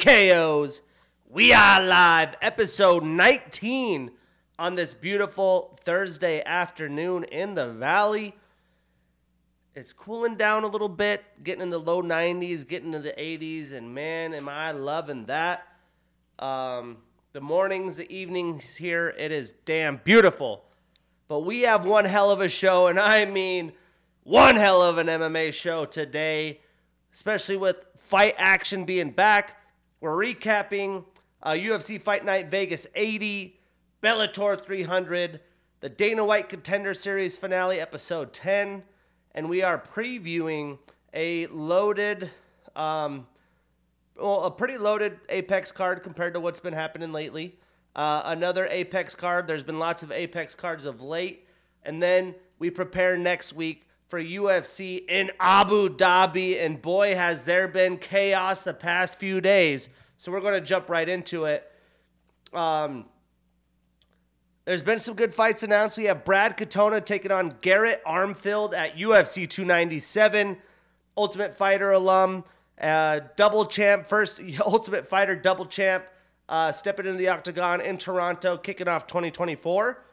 TKOs. We are live, episode 19 on this beautiful Thursday afternoon in the valley. It's cooling down a little bit, getting in the low 90s, getting to the 80s, and man, am I loving that. Um, the mornings, the evenings here, it is damn beautiful. But we have one hell of a show, and I mean one hell of an MMA show today, especially with fight action being back. We're recapping uh, UFC Fight Night Vegas 80, Bellator 300, the Dana White Contender Series finale, episode 10, and we are previewing a loaded, um, well, a pretty loaded Apex card compared to what's been happening lately. Uh, another Apex card. There's been lots of Apex cards of late. And then we prepare next week for UFC in Abu Dhabi. And boy, has there been chaos the past few days. So we're going to jump right into it. Um, there's been some good fights announced. We have Brad Katona taking on Garrett Armfield at UFC 297. Ultimate Fighter alum, uh, double champ, first Ultimate Fighter double champ, uh, stepping into the octagon in Toronto, kicking off 2024.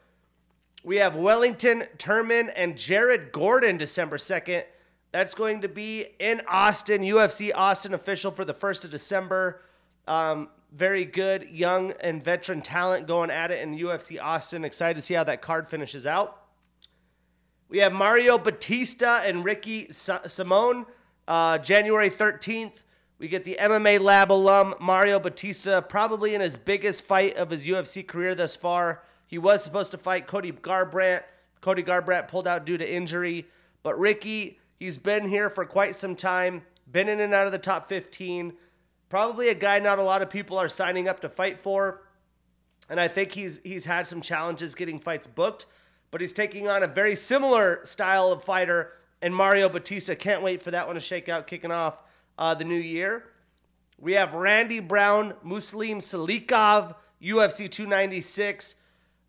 We have Wellington Turman and Jared Gordon December 2nd. That's going to be in Austin, UFC Austin official for the 1st of December. Um, very good young and veteran talent going at it in UFC Austin. Excited to see how that card finishes out. We have Mario Bautista and Ricky Simone, uh, January 13th. We get the MMA Lab alum Mario Bautista, probably in his biggest fight of his UFC career thus far. He was supposed to fight Cody Garbrandt. Cody Garbrandt pulled out due to injury. But Ricky, he's been here for quite some time, been in and out of the top 15. Probably a guy not a lot of people are signing up to fight for. And I think he's he's had some challenges getting fights booked, but he's taking on a very similar style of fighter and Mario Bautista. Can't wait for that one to shake out, kicking off uh, the new year. We have Randy Brown, Muslim Salikhov, UFC 296.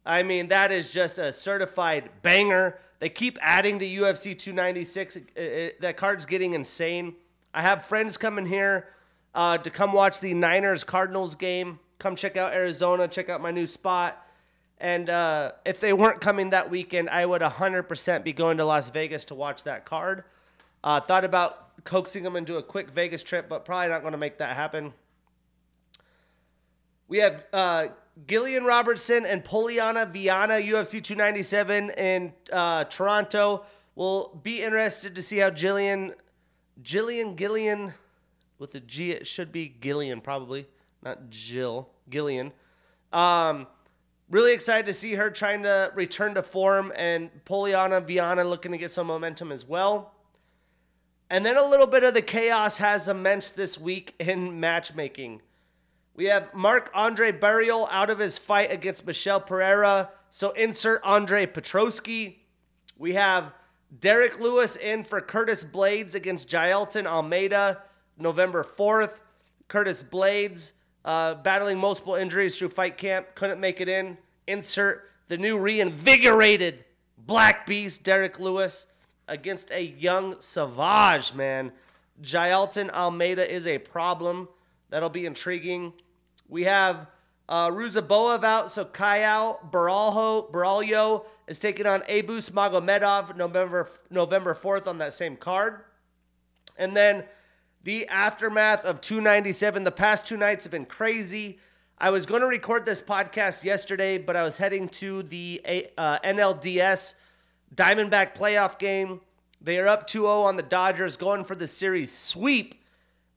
I mean, that is just a certified banger. They keep adding to UFC 296. It, it, that card's getting insane. I have friends coming here uh, to come watch the Niners Cardinals game. Come check out Arizona, check out my new spot. And uh, if they weren't coming that weekend, I would 100% be going to Las Vegas to watch that card. Uh, thought about coaxing them into a quick Vegas trip, but probably not going to make that happen. We have uh, Gillian Robertson and Poliana Viana, UFC 297 in uh, Toronto. We'll be interested to see how Jillian, Jillian Gillian, with a G, it should be Gillian probably, not Jill, Gillian. Um, really excited to see her trying to return to form and Poliana Viana looking to get some momentum as well. And then a little bit of the chaos has immense this week in matchmaking. We have Marc Andre Barriault out of his fight against Michel Pereira. So insert Andre Petroski. We have Derrick Lewis in for Curtis Blaydes against Jailton Almeida November 4th. Curtis Blaydes uh, battling multiple injuries through fight camp. Couldn't make it in. Insert the new reinvigorated Black Beast Derrick Lewis against a young Savage, man. Jailton Almeida is a problem. That'll be intriguing. We have uh, Ruziboev out, so Caio Borralho, Borralho is taking on Abus Magomedov November November 4th on that same card. And then the aftermath of 297. The past two nights have been crazy. I was going to record this podcast yesterday, but I was heading to the uh, NLDS Diamondback playoff game. They are up 2 0 on the Dodgers, going for the series sweep.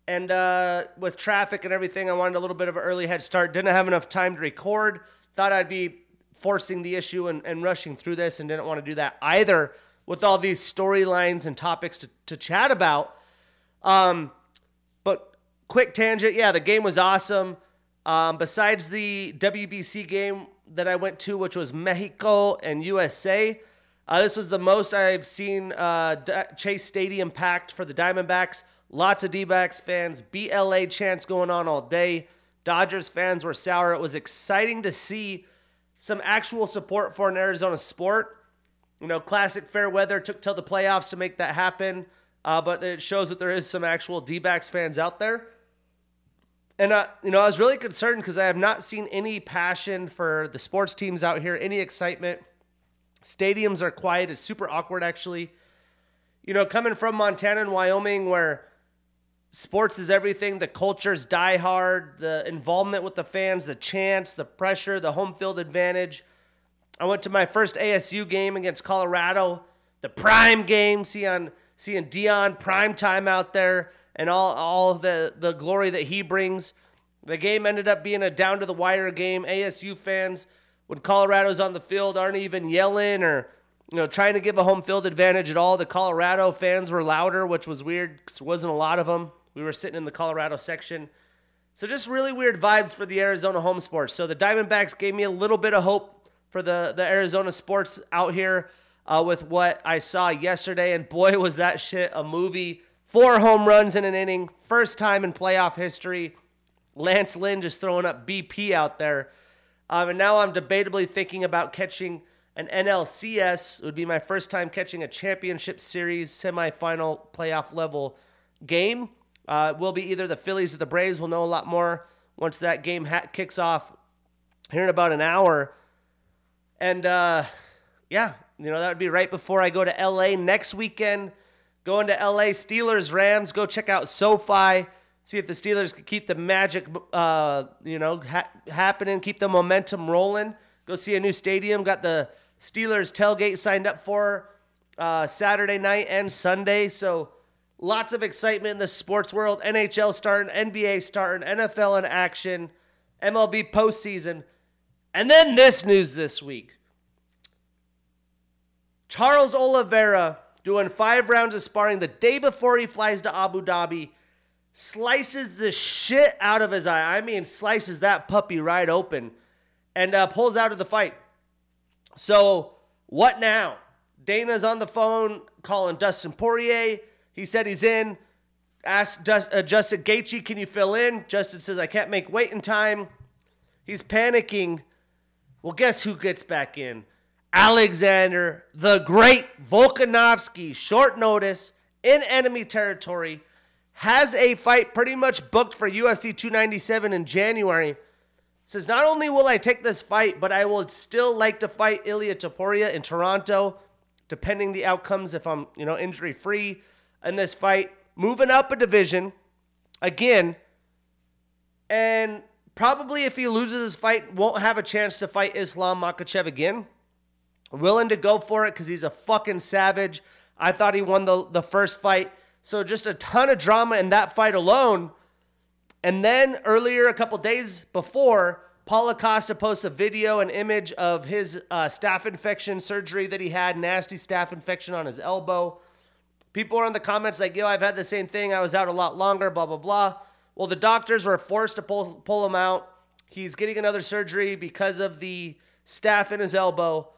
And uh, with traffic and everything, I wanted a little bit of an early head start. Didn't have enough time to record. Thought I'd be forcing the issue and, and rushing through this, and didn't want to do that either with all these storylines and topics to, to chat about. Um, but quick tangent yeah, the game was awesome. Um, besides the WBC game that I went to, which was Mexico and USA, uh, this was the most I've seen uh, Chase Stadium packed for the Diamondbacks. Lots of D backs fans, BLA chants going on all day. Dodgers fans were sour. It was exciting to see some actual support for an Arizona sport. You know, classic fair weather took till the playoffs to make that happen, uh, but it shows that there is some actual D backs fans out there. and uh, you know, I was really concerned because I have not seen any passion for the sports teams out here, any excitement. Stadiums are quiet. It's super awkward, actually. You know, coming from Montana and Wyoming, where sports is everything, the cultures die hard, the involvement with the fans, the chants, the pressure, the home field advantage. I went to my first ASU game against Colorado, the prime game, seeing seeing Deion prime time out there and all all the the glory that he brings. The game ended up being a down to the wire game. ASU fans, when Colorado's on the field, aren't even yelling or you know trying to give a home field advantage at all. The Colorado fans were louder, which was weird because there wasn't a lot of them. We were sitting in the Colorado section. So just really weird vibes for the Arizona home sports. So the Diamondbacks gave me a little bit of hope for the, the Arizona sports out here uh, with what I saw yesterday. And boy, was that shit a movie. Four home runs in an inning. First time in playoff history. Lance Lynn just throwing up BP out there. Um, and now I'm debatably thinking about catching an NLCS. It would be my first time catching a championship series semifinal playoff level game. Uh, will be either the Phillies or the Braves. We'll know a lot more once that game ha- kicks off here in about an hour. And uh, yeah, you know, that would be right before I go to LA next weekend. Going to LA, Steelers, Rams. Go check out SoFi. See if the Steelers can keep the magic, uh, you know, ha- happening, keep the momentum rolling. Go see a new stadium. Got the Steelers tailgate signed up for uh, Saturday night and Sunday. So lots of excitement in the sports world. NHL starting, NBA starting, NFL in action, MLB postseason. And then this news this week. Charles Oliveira doing five rounds of sparring the day before he flies to Abu Dhabi, slices the shit out of his eye. I mean, slices that puppy right open and uh, pulls out of the fight. So, what now? Dana's on the phone calling Dustin Poirier. He said he's in. Asked uh, Justin Gaethje, can you fill in? Justin says, I can't make weight in time. He's panicking. Well, guess who gets back in? Alexander, the great Volkanovski, short notice in enemy territory, has a fight pretty much booked for UFC 297 in January. Says, not only will I take this fight, but I will still like to fight Ilia Topuria in Toronto, depending the outcomes if I'm, you know, injury free in this fight. Moving up a division again, and probably if he loses his fight, won't have a chance to fight Islam Makhachev again willing to go for it because he's a fucking savage. I thought he won the, the first fight. So just a ton of drama in that fight alone. And then earlier, a couple days before, Paulo Costa posts a video and image of his uh, staph infection surgery that he had, nasty staph infection on his elbow. People are in the comments like, yo, I've had the same thing. I was out a lot longer, blah, blah, blah. Well, the doctors were forced to pull, pull him out. He's getting another surgery because of the staph in his elbow.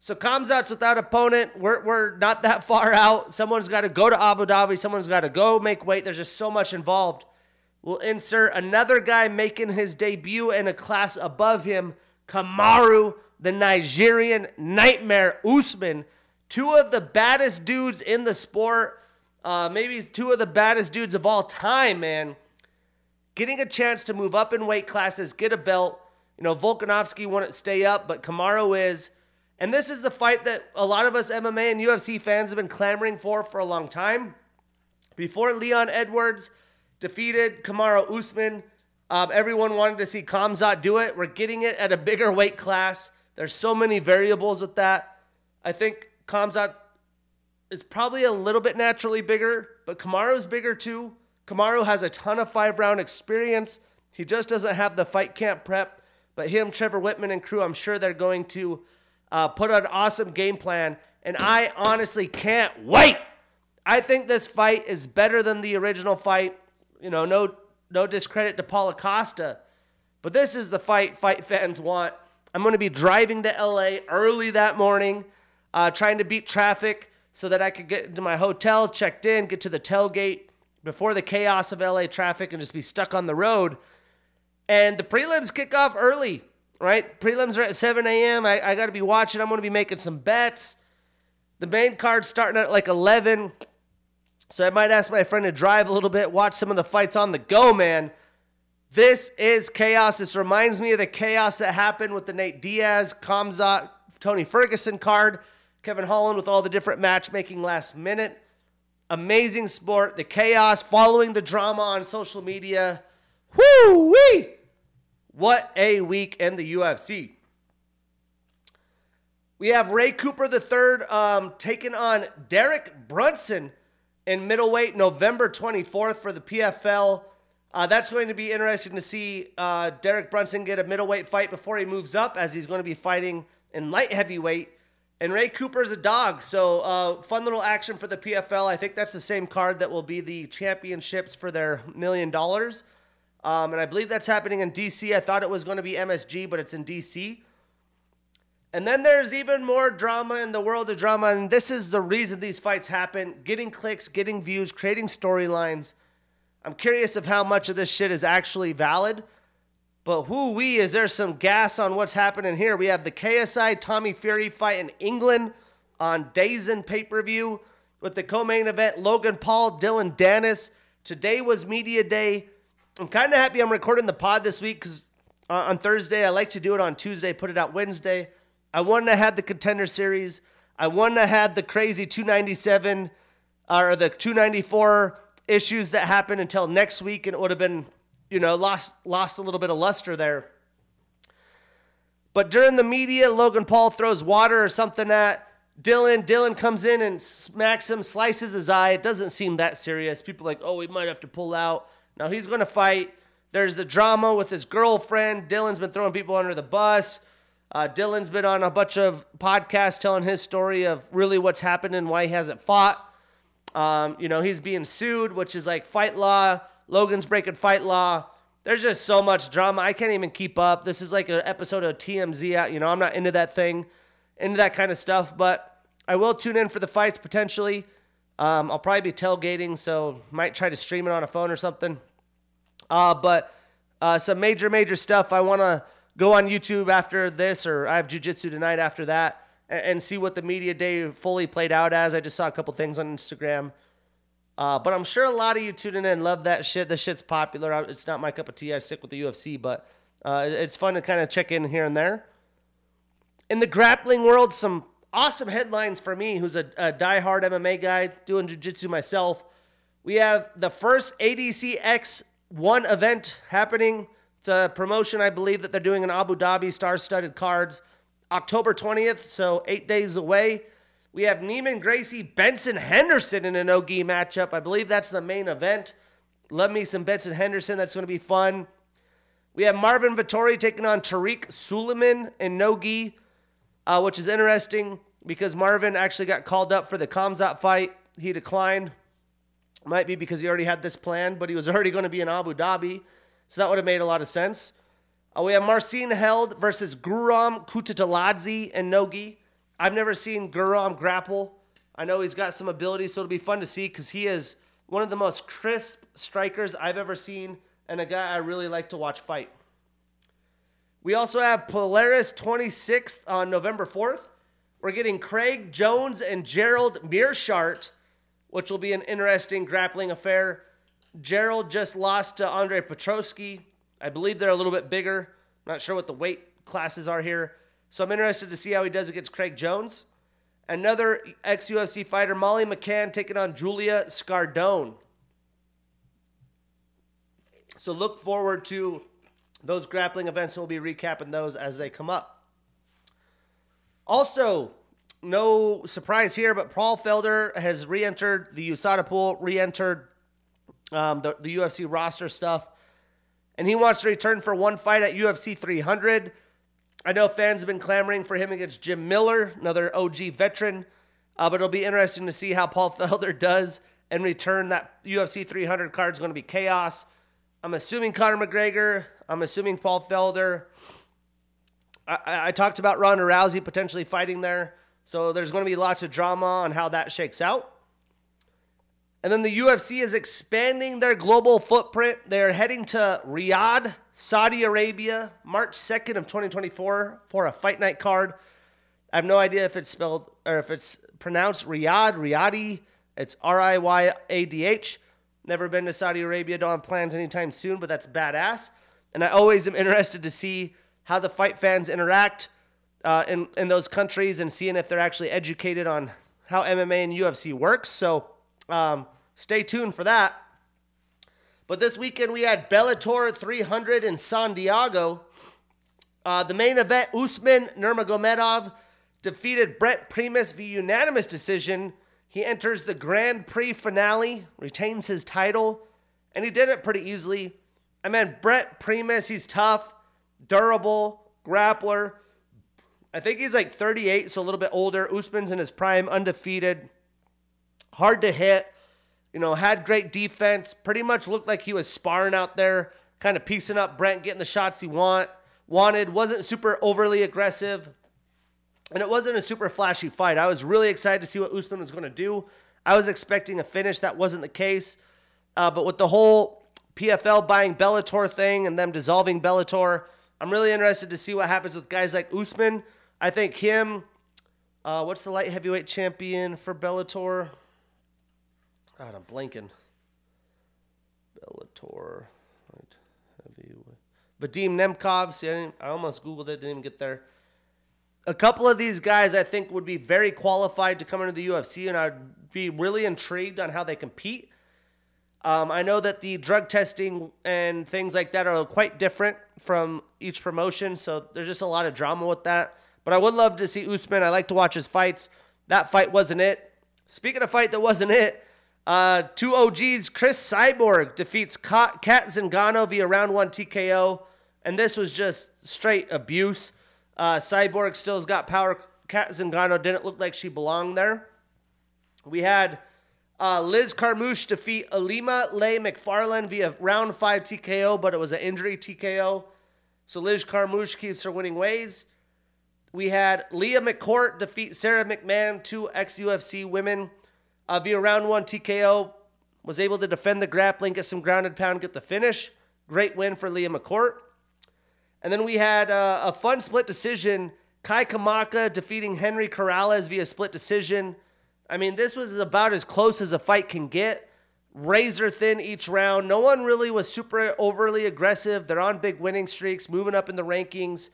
So Khamzat's without opponent. We're, we're not that far out. Someone's got to go to Abu Dhabi. Someone's got to go make weight. There's just so much involved. We'll insert another guy making his debut in a class above him, Kamaru, the Nigerian nightmare Usman. Two of the baddest dudes in the sport. Uh, maybe two of the baddest dudes of all time, man. Getting a chance to move up in weight classes, get a belt. You know, Volkanovski wouldn't stay up, but Kamaru is. And this is the fight that a lot of us MMA and UFC fans have been clamoring for for a long time. Before Leon Edwards defeated Kamaru Usman, um, everyone wanted to see Khamzat do it. We're getting it at a bigger weight class. There's so many variables with that. I think Khamzat is probably a little bit naturally bigger, but Kamaru's bigger too. Kamaru has a ton of five round experience. He just doesn't have the fight camp prep. But him, Trevor Wittman, and crew, I'm sure they're going to uh, put an awesome game plan, and I honestly can't wait. I think this fight is better than the original fight. You know, no no discredit to Paulo Costa, but this is the fight fight fans want. I'm going to be driving to LA early that morning, uh, trying to beat traffic so that I could get into my hotel, checked in, get to the tailgate before the chaos of LA traffic, and just be stuck on the road. And the prelims kick off early right? Prelims are at 7 a.m. I, I got to be watching. I'm going to be making some bets. The main card's starting at like 11. So I might ask my friend to drive a little bit, watch some of the fights on the go, man. This is chaos. This reminds me of the chaos that happened with the Nate Diaz, Khamzat, Tony Ferguson card, Kevin Holland with all the different matchmaking last minute. Amazing sport. The chaos, following the drama on social media. Whoo wee! What a week in the UFC. We have Ray Cooper III um, taking on Derek Brunson in middleweight November 24th for the PFL. Uh, that's going to be interesting to see uh, Derek Brunson get a middleweight fight before he moves up, as he's going to be fighting in light heavyweight. And Ray Cooper's a dog, so uh, fun little action for the PFL. I think that's the same card that will be the championships for their million dollars. Um, and I believe that's happening in DC. I thought it was going to be MSG, but it's in DC. And then there's even more drama in the world of drama. And this is the reason these fights happen getting clicks, getting views, creating storylines. I'm curious of how much of this shit is actually valid. But whoo wee, is there some gas on what's happening here? We have the KSI Tommy Fury fight in England on DAZN pay per view with the co main event Logan Paul, Dillon Danis. Today was media day. I'm kind of happy I'm recording the pod this week because on Thursday, I like to do it on Tuesday, put it out Wednesday. I wouldn't have had the contender series. I wouldn't have had the crazy 297 uh, or the 294 issues that happened until next week, and it would have been, you know, lost lost a little bit of luster there. But during the media, Logan Paul throws water or something at Dillon. Dillon comes in and smacks him, slices his eye. It doesn't seem that serious. People like, oh, he might have to pull out. Now he's going to fight. There's the drama with his girlfriend. Dillon's been throwing people under the bus. Uh, Dillon's been on a bunch of podcasts telling his story of really what's happened and why he hasn't fought. Um, you know, he's being sued, which is like fight law. Logan's breaking fight law. There's just so much drama. I can't even keep up. This is like an episode of TMZ. You know, I'm not into that thing, into that kind of stuff, but I will tune in for the fights potentially. Um, I'll probably be tailgating, so might try to stream it on a phone or something. Uh, but uh, some major, major stuff. I want to go on YouTube after this, or I have jujitsu tonight after that, and, and, see what the media day fully played out as. I just saw a couple things on Instagram. Uh, but I'm sure a lot of you tuning in love that shit. The shit's popular. It's not my cup of tea. I stick with the UFC, but uh, it's fun to kind of check in here and there. In the grappling world, some awesome headlines for me, who's a, a die-hard MMA guy, doing jiu-jitsu myself. We have the first ADCX one event happening. It's a promotion, I believe, that they're doing in Abu Dhabi, star studded cards, October 20th, so eight days away. We have Neiman Gracie, Benson Henderson in a no gi matchup. I believe that's the main event. Love me some Benson Henderson. That's going to be fun. We have Marvin Vettori taking on Tariq Suleiman in Nogi, uh, which is interesting because Marvin actually got called up for the Khamzat fight. He declined. Might be because he already had this plan, but he was already going to be in Abu Dhabi. So that would have made a lot of sense. Uh, we have Marcin Held versus Guram Kutateladze and Nogi. I've never seen Guram grapple. I know he's got some ability, so it'll be fun to see because he is one of the most crisp strikers I've ever seen and a guy I really like to watch fight. We also have Polaris 26th on November 4th. We're getting Craig Jones and Gerald Meerschaert which will be an interesting grappling affair. Gerald just lost to Andre Petroski. I believe they're a little bit bigger. Not sure what the weight classes are here. So I'm interested to see how he does against Craig Jones. Another ex UFC fighter, Molly McCann, taking on Julia Scardone. So look forward to those grappling events, and we'll be recapping those as they come up. Also, no surprise here, but Paul Felder has re-entered the USADA pool, re-entered um, the, the UFC roster stuff, and he wants to return for one fight at UFC 300. I know fans have been clamoring for him against Jim Miller, another OG veteran, uh, but it'll be interesting to see how Paul Felder does and return. That UFC 300 card is going to be chaos. I'm assuming Conor McGregor. I'm assuming Paul Felder. I, I, I talked about Ronda Rousey potentially fighting there. So there's going to be lots of drama on how that shakes out. And then the UFC is expanding their global footprint. They're heading to Riyadh, Saudi Arabia, March 2nd of 2024 for a fight night card. I have no idea if it's spelled or if it's pronounced Riyadh, Riyadi. It's R I Y A D H. Never been to Saudi Arabia. Don't have plans anytime soon, but that's badass. And I always am interested to see how the fight fans interact uh, in in those countries and seeing if they're actually educated on how MMA and UFC works. So um, stay tuned for that. But this weekend we had Bellator 300 in San Diego. Uh, the main event, Usman Nurmagomedov defeated Brent Primus via unanimous decision. He enters the Grand Prix finale, retains his title, and he did it pretty easily. I mean, Brent Primus, he's tough, durable, grappler. I think he's like 38, so a little bit older. Usman's in his prime, undefeated, hard to hit. You know, had great defense. Pretty much looked like he was sparring out there, kind of piecing up Brent, getting the shots he want wanted. Wasn't super overly aggressive, and it wasn't a super flashy fight. I was really excited to see what Usman was going to do. I was expecting a finish. That wasn't the case. Uh, but with the whole PFL buying Bellator thing and them dissolving Bellator, I'm really interested to see what happens with guys like Usman. I think him. Uh, what's the light heavyweight champion for Bellator? God, I'm blanking. Bellator light heavyweight. Vadim Nemkov. See, I, I almost googled it, didn't even get there. A couple of these guys, I think, would be very qualified to come into the UFC, and I'd be really intrigued on how they compete. Um, I know that the drug testing and things like that are quite different from each promotion, so there's just a lot of drama with that. But I would love to see Usman. I like to watch his fights. That fight wasn't it. Speaking of fight that wasn't it, uh, two OGs, Cris Cyborg defeats Cat Zingano via round one TKO, and this was just straight abuse. Uh, Cyborg still's got power. Cat Zingano didn't look like she belonged there. We had uh, Liz Carmouche defeat Ilima-Lei Macfarlane via round five TKO, but it was an injury TKO. So Liz Carmouche keeps her winning ways. We had Leah McCourt defeat Sara McMann, two ex UFC women, uh, via round one TKO. Was able to defend the grappling, get some grounded pound, get the finish. Great win for Liam McCourt. And then we had uh, a fun split decision. Kai Kamaka defeating Henry Corrales via split decision. I mean, this was about as close as a fight can get. Razor thin each round. No one really was super overly aggressive. They're on big winning streaks, moving up in the rankings.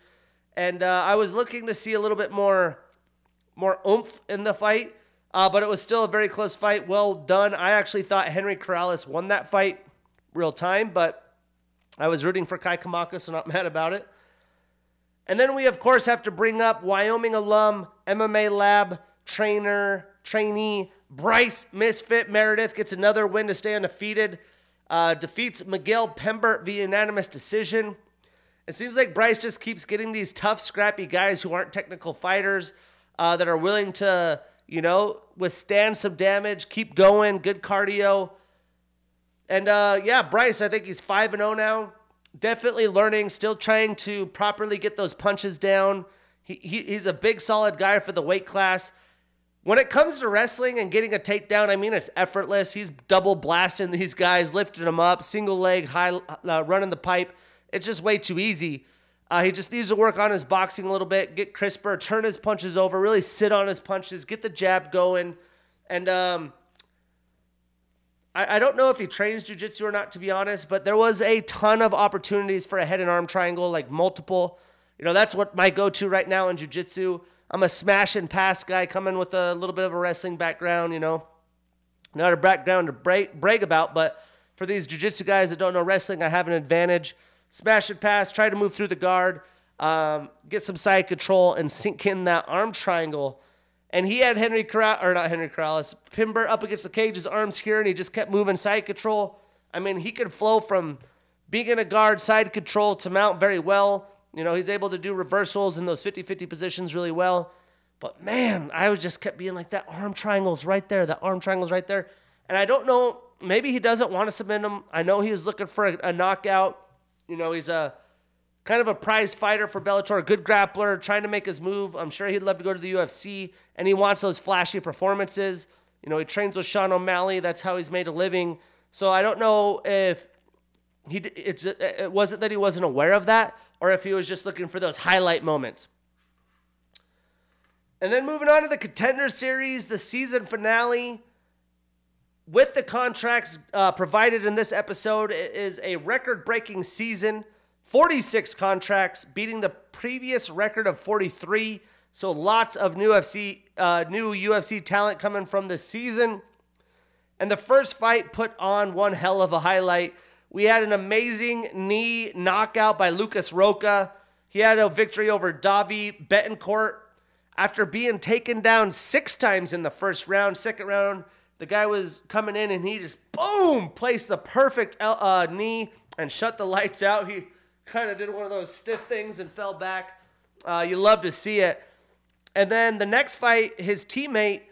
And uh, I was looking to see a little bit more, more oomph in the fight, uh, but it was still a very close fight. Well done. I actually thought Henry Corrales won that fight real time, but I was rooting for Kai Kamaka, so not mad about it. And then we, of course, have to bring up Wyoming alum, MMA lab trainer, trainee Bryce Misfit Meredith gets another win to stay undefeated. Uh, defeats Miguel Pembert via unanimous decision. It seems like Bryce just keeps getting these tough, scrappy guys who aren't technical fighters uh, that are willing to, you know, withstand some damage, keep going, good cardio. And uh, yeah, Bryce, I think he's 5 and 0 now. Definitely learning, still trying to properly get those punches down. He, he, he's a big, solid guy for the weight class. When it comes to wrestling and getting a takedown, I mean, it's effortless. He's double blasting these guys, lifting them up, single leg, high, uh, running the pipe. It's just way too easy. Uh, he just needs to work on his boxing a little bit, get crisper, turn his punches over, really sit on his punches, get the jab going. And um, I, I don't know if he trains jujitsu or not, to be honest, but there was a ton of opportunities for a head and arm triangle, like multiple. You know, that's what my go to right now in jujitsu. I'm a smash and pass guy coming with a little bit of a wrestling background, you know. Not a background to brag, brag about, but for these jiu-jitsu guys that don't know wrestling, I have an advantage. Smash and pass, try to move through the guard, um, get some side control, and sink in that arm triangle. And he had Henry Corral, or not Henry Corrales, Pembert up against the cage, his arms here, and he just kept moving side control. I mean, he could flow from being in a guard, side control to mount very well. You know, he's able to do reversals in those 50 50 positions really well. But man, I was just kept being like, that arm triangle's right there. That arm triangle's right there. And I don't know, maybe he doesn't want to submit him. I know he's looking for a, a knockout. You know, he's a kind of a prized fighter for Bellator, a good grappler, trying to make his move. I'm sure he'd love to go to the UFC, and he wants those flashy performances. You know, he trains with Sean O'Malley. That's how he's made a living. So I don't know if he it's uh, it wasn't that he wasn't aware of that, or if he was just looking for those highlight moments. And then moving on to the contender series, the season finale. With the contracts uh, provided in this episode it is a record-breaking season. 46 contracts beating the previous record of 43 so lots of new UFC, uh, new UFC talent coming from this season. And the first fight put on one hell of a highlight. We had an amazing knee knockout by lucas roca. He had a victory over davi betancourt. After being taken down six times in the first round second round the guy was coming in and he just boom placed the perfect uh, knee and shut the lights out. He kind of did one of those stiff things and fell back. Uh, you love to see it. And then the next fight, his teammate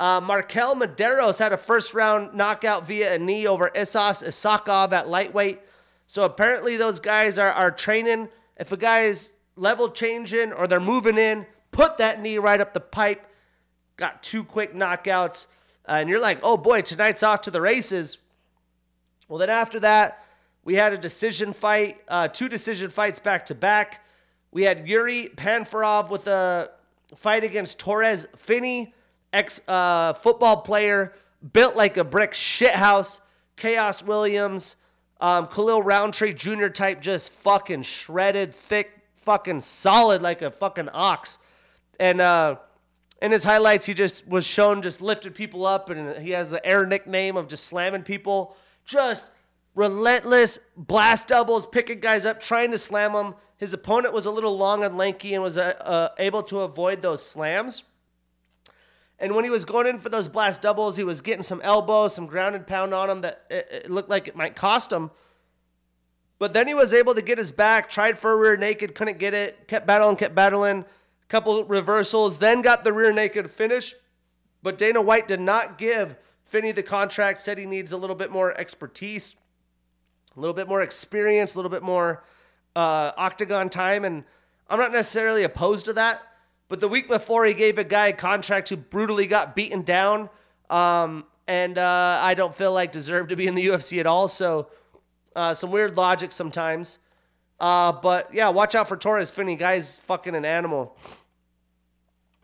uh, Markel Mederos had a first round knockout via a knee over Isas Isakov at lightweight. So apparently those guys are, are training. If a guy is level changing or they're moving in, put that knee right up the pipe. Got two quick knockouts uh, and you're like, oh boy, tonight's off to the races. Well, then after that, we had a decision fight, uh, two decision fights back to back. We had Yuri Panfarov with a fight against Torres Finney, ex uh, football player, built like a brick shithouse. Khaos Williams, um, Khalil Rountree Jr. type, just fucking shredded, thick, fucking solid like a fucking ox. And uh, in his highlights, he just was shown just lifted people up, and he has the air nickname of just slamming people. Just relentless blast doubles, picking guys up, trying to slam them. His opponent was a little long and lanky and was uh, uh, able to avoid those slams. And when he was going in for those blast doubles, he was getting some elbows, some grounded pound on him that it, it looked like it might cost him. But then he was able to get his back, tried for a rear naked, couldn't get it, kept battling, kept battling couple reversals, then got the rear naked finish. But Dana White did not give Finney the contract, said he needs a little bit more expertise, a little bit more experience, a little bit more uh, octagon time. And I'm not necessarily opposed to that. But the week before, he gave a guy a contract who brutally got beaten down. Um, and uh, I don't feel like deserved to be in the UFC at all. So, uh, some weird logic sometimes. Uh, but yeah, watch out for Torres Finney. Guy's fucking an animal.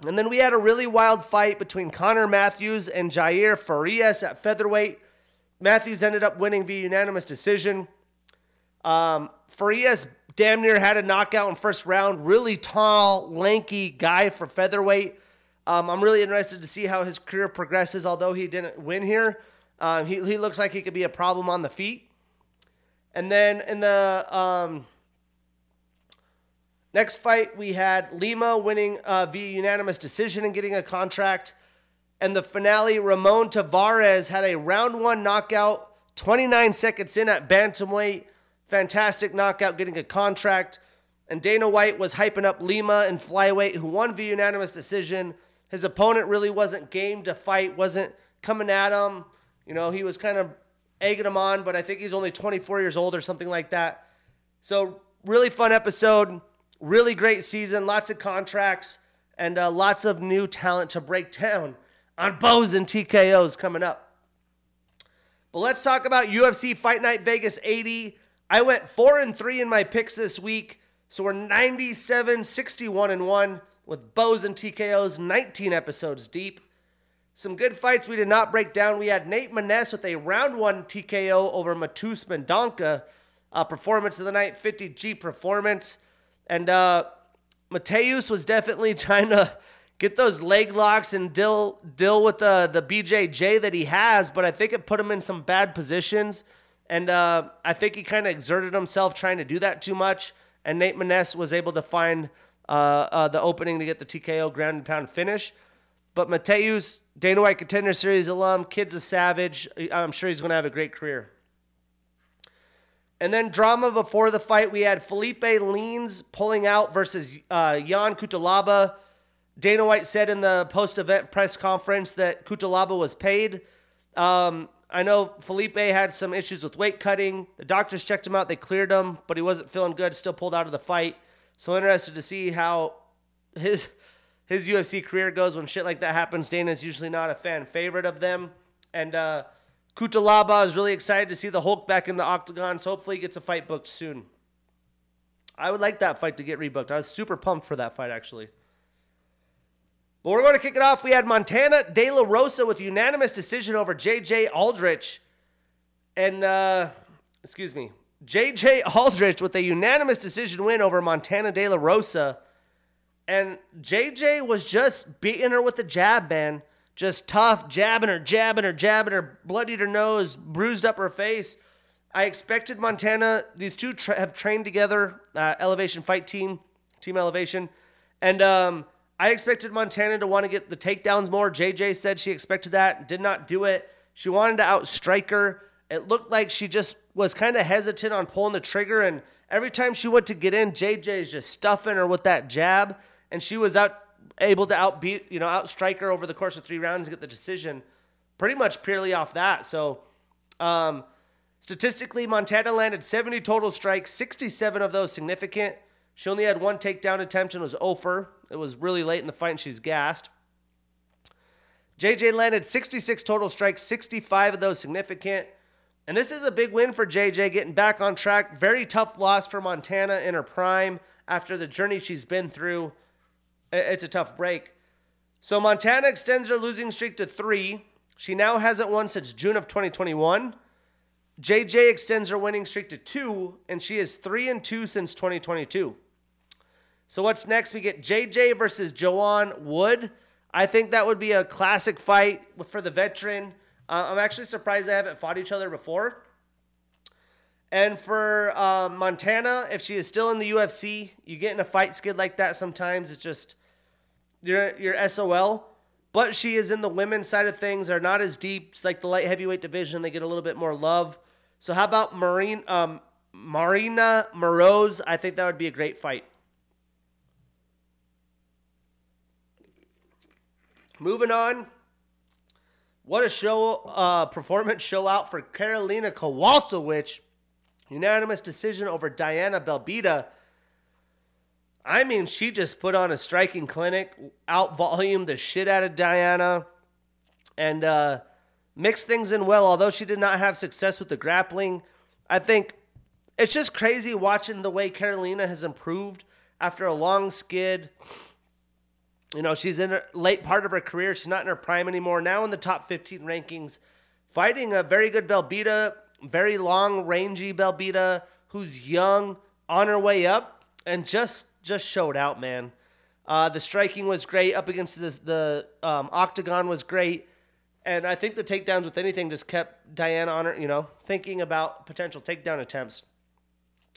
And then we had a really wild fight between Connor Matthews and Jair Farias at featherweight. Matthews ended up winning via unanimous decision. Um, Farias damn near had a knockout in first round. Really tall, lanky guy for featherweight. Um, I'm really interested to see how his career progresses, although he didn't win here. Um, he, he looks like he could be a problem on the feet. And then in the um, Next fight, we had Lima winning uh, via unanimous decision and getting a contract. And the finale, Ramon Tavares had a round one knockout, 29 seconds in at Bantamweight. Fantastic knockout, getting a contract. And Dana White was hyping up Lima in flyweight, who won via unanimous decision. His opponent really wasn't game to fight, wasn't coming at him. You know, he was kind of egging him on, but I think he's only 24 years old or something like that. So, really fun episode. Really great season, lots of contracts, and uh, lots of new talent to break down on bows and TKOs coming up. But let's talk about UFC Fight Night Vegas 80. I went 4 and 3 in my picks this week, so we're 97 61 and 1 with bows and TKOs 19 episodes deep. Some good fights we did not break down. We had Nate Maness with a round 1 TKO over Mateus Mendonca. Uh, performance of the night 50G performance. And uh, Mateus was definitely trying to get those leg locks and deal deal with the the BJJ that he has, but I think it put him in some bad positions. And uh, I think he kind of exerted himself trying to do that too much. And Nate Maness was able to find uh, uh, the opening to get the TKO ground and pound finish. But Mateus, Dana White Contender Series alum, kid's a savage. I'm sure he's going to have a great career. And then drama before the fight, we had Felipe Lins pulling out versus uh, Jan Cutelaba. Dana White said in the post-event press conference that Cutelaba was paid. Um, I know Felipe had some issues with weight cutting. The doctors checked him out; they cleared him, but he wasn't feeling good. Still pulled out of the fight. So interested to see how his his UFC career goes when shit like that happens. Dana's usually not a fan favorite of them, and. Uh, Cutelaba is really excited to see the Hulk back in the octagon, so hopefully he gets a fight booked soon. I would like that fight to get rebooked. I was super pumped for that fight, actually. But we're going to kick it off. We had Montana De La Rosa with unanimous decision over JJ Aldrich. And, uh, excuse me, JJ Aldrich with a unanimous decision win over Montana De La Rosa. And JJ was just beating her with the jab, man. Just tough, jabbing her, jabbing her, jabbing her, bloodied her nose, bruised up her face. I expected Montana, these two tra- have trained together, uh, Elevation Fight Team, Team Elevation. And, um, I expected Montana to want to get the takedowns more. JJ said she expected that, did not do it. She wanted to outstrike her. It looked like she just was kind of hesitant on pulling the trigger, and every time she went to get in, JJ is just stuffing her with that jab, and she was out able to outbeat, you know, outstrike her over the course of three rounds and get the decision, pretty much purely off that. So, um, statistically, Montana landed 70 total strikes, 67 of those significant. She only had one takedown attempt and was over. It was really late in the fight and she's gassed. JJ landed 66 total strikes, 65 of those significant. And this is a big win for JJ, getting back on track. Very tough loss for Montana in her prime after the journey she's been through. It's a tough break. So Montana extends her losing streak to three. She now hasn't won since June of 2021. JJ extends her winning streak to two, and she is three and two since 2022. So what's next? We get JJ versus Joanne Wood. I think that would be a classic fight for the veteran. Uh, I'm actually surprised they haven't fought each other before. And for uh, Montana, if she is still in the UFC, you get in a fight skid like that sometimes. It's just you're you're SOL. But she is in the women's side of things. They're not as deep. It's like the light heavyweight division. They get a little bit more love. So how about Marine, um, Marina Moroz? I think that would be a great fight. Moving on. What a show, uh, performance show out for Karolina Kowalkiewicz. Unanimous decision over Diana Belbita. I mean, she just put on a striking clinic, out volume the shit out of Diana, and uh, mixed things in well. Although she did not have success with the grappling, I think it's just crazy watching the way Karolina has improved after a long skid. You know, she's in a late part of her career. She's not in her prime anymore. Now in the top 15 rankings, fighting a very good Belbita, very long, rangy Belbita, who's young, on her way up, and just just showed out, man. Uh, the striking was great up against the, the um, octagon was great, and I think the takedowns with anything just kept Diana on her, you know, thinking about potential takedown attempts.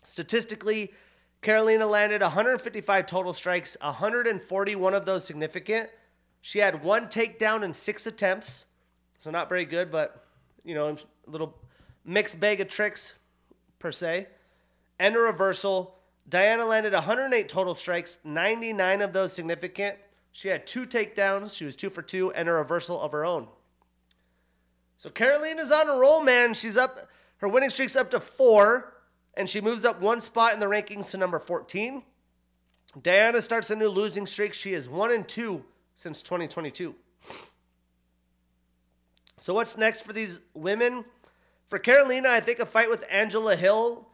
Statistically, Karolina landed 155 total strikes, 141 of those significant. She had one takedown in six attempts, so not very good, but you know, a little mixed bag of tricks per se. And a reversal. Diana landed 108 total strikes, 99 of those significant. She had two takedowns. She was two for two, and a reversal of her own. So Karolina's on a roll, man. She's up. Her winning streak's up to four and she moves up one spot in the rankings to number 14. Diana starts a new losing streak. She is 1 and 2 since 2022. So what's next for these women? For Karolina, I think a fight with Angela Hill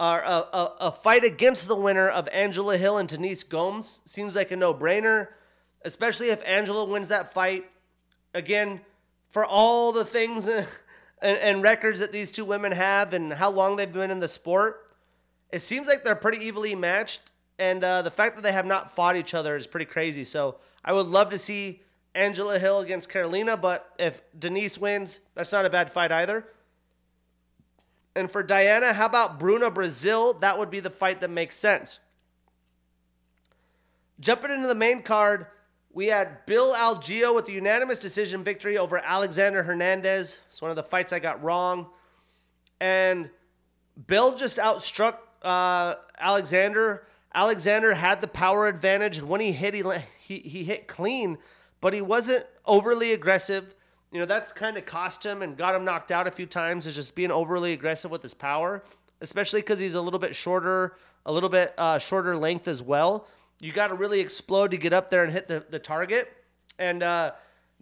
or a, a, a fight against the winner of Angela Hill and Denise Gomes seems like a no-brainer, especially if Angela wins that fight. Again, for all the things and, and records that these two women have and how long they've been in the sport, it seems like they're pretty evenly matched. And uh, the fact that they have not fought each other is pretty crazy. So I would love to see Angela Hill against Karolina, but if Denise wins, that's not a bad fight either. And for Diana, how about Bruna Brasil? That would be the fight that makes sense. Jumping into the main card, we had Bill Algeo with the unanimous decision victory over Alexander Hernandez. It's one of the fights I got wrong. And Bill just outstruck uh, Alexander. Alexander had the power advantage, and when he hit, he, he, he hit clean, but he wasn't overly aggressive. You know, that's kind of cost him and got him knocked out a few times, is just being overly aggressive with his power, especially because he's a little bit shorter, a little bit uh, shorter length as well you got to really explode to get up there and hit the, the target. And uh,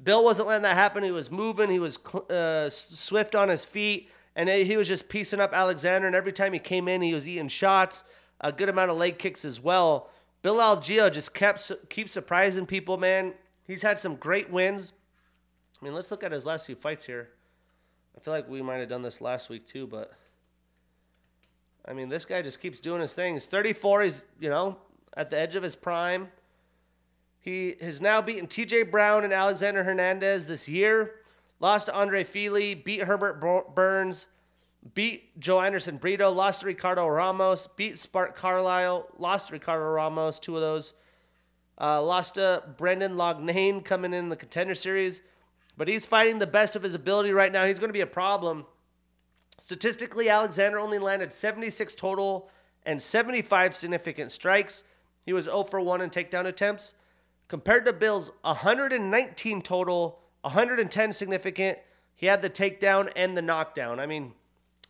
Bill wasn't letting that happen. He was moving, he was uh, swift on his feet, and he was just piecing up Alexander. And every time he came in, he was eating shots, a good amount of leg kicks as well. Bill Algeo just kept keep surprising people, man. He's had some great wins. I mean, let's look at his last few fights here. I feel like we might have done this last week too, but I mean, this guy just keeps doing his thing. He's 34. He's, you know, at the edge of his prime. He has now beaten TJ Brown and Alexander Hernandez this year. Lost to Andre Fili, beat Herbert Burns, beat Joanderson Brito, lost to Ricardo Ramos, beat Spark Carlyle, lost to Ricardo Ramos, two of those. Uh, lost to Brendan Loughnane coming in the contender series. But he's fighting the best of his ability right now. He's going to be a problem. Statistically, Alexander only landed 76 total and 75 significant strikes. He was 0 for 1 in takedown attempts. Compared to Bill's 119 total, 110 significant, he had the takedown and the knockdown. I mean,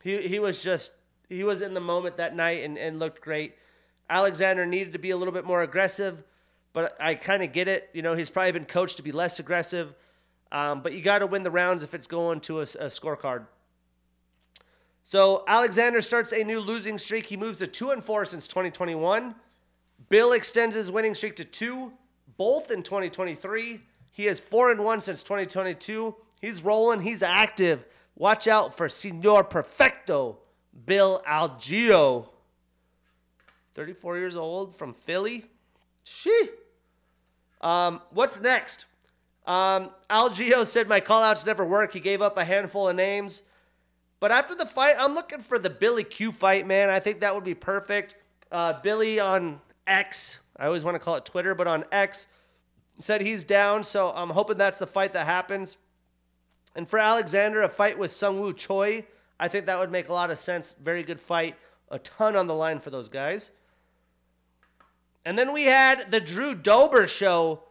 he, he was just, he was in the moment that night and, and looked great. Alexander needed to be a little bit more aggressive, but I kind of get it. You know, he's probably been coached to be less aggressive, um, but you got to win the rounds if it's going to a, a scorecard. So Alexander starts a new losing streak. He moves to two and four since 2021. Bill extends his winning streak to two, both in 2023. He is four and one since 2022. He's rolling. He's active. Watch out for Senor Perfecto, Bill Algeo. 34 years old from Philly. She. Um, what's next? Um, Algeo said my callouts never work. He gave up a handful of names. But after the fight, I'm looking for the Billy Q fight, man. I think that would be perfect. Uh, Billy on X, I always want to call it Twitter, but on X, said he's down. So I'm hoping that's the fight that happens. And for Alexander, a fight with Seungwoo Choi, I think that would make a lot of sense. Very good fight. A ton on the line for those guys. And then we had the Drew Dober show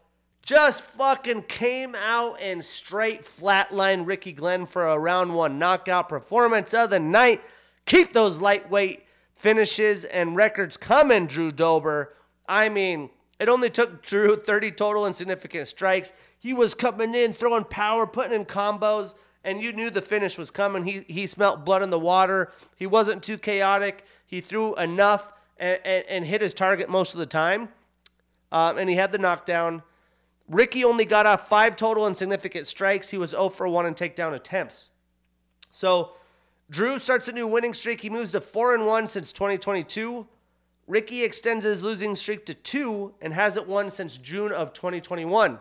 just fucking came out and straight flatline Ricky Glenn for a round one knockout performance of the night. Keep those lightweight finishes and records coming, Drew Dober. I mean, it only took Drew 30 total insignificant strikes. He was coming in, throwing power, putting in combos, and you knew the finish was coming. He, he smelt blood in the water. He wasn't too chaotic. He threw enough and, and, and hit his target most of the time. Um, and he had the knockdown. Ricky only got off five total insignificant strikes. He was 0 for 1 in takedown attempts. So Drew starts a new winning streak. He moves to 4 and 1 since 2022. Ricky extends his losing streak to 2 and hasn't won since June of 2021.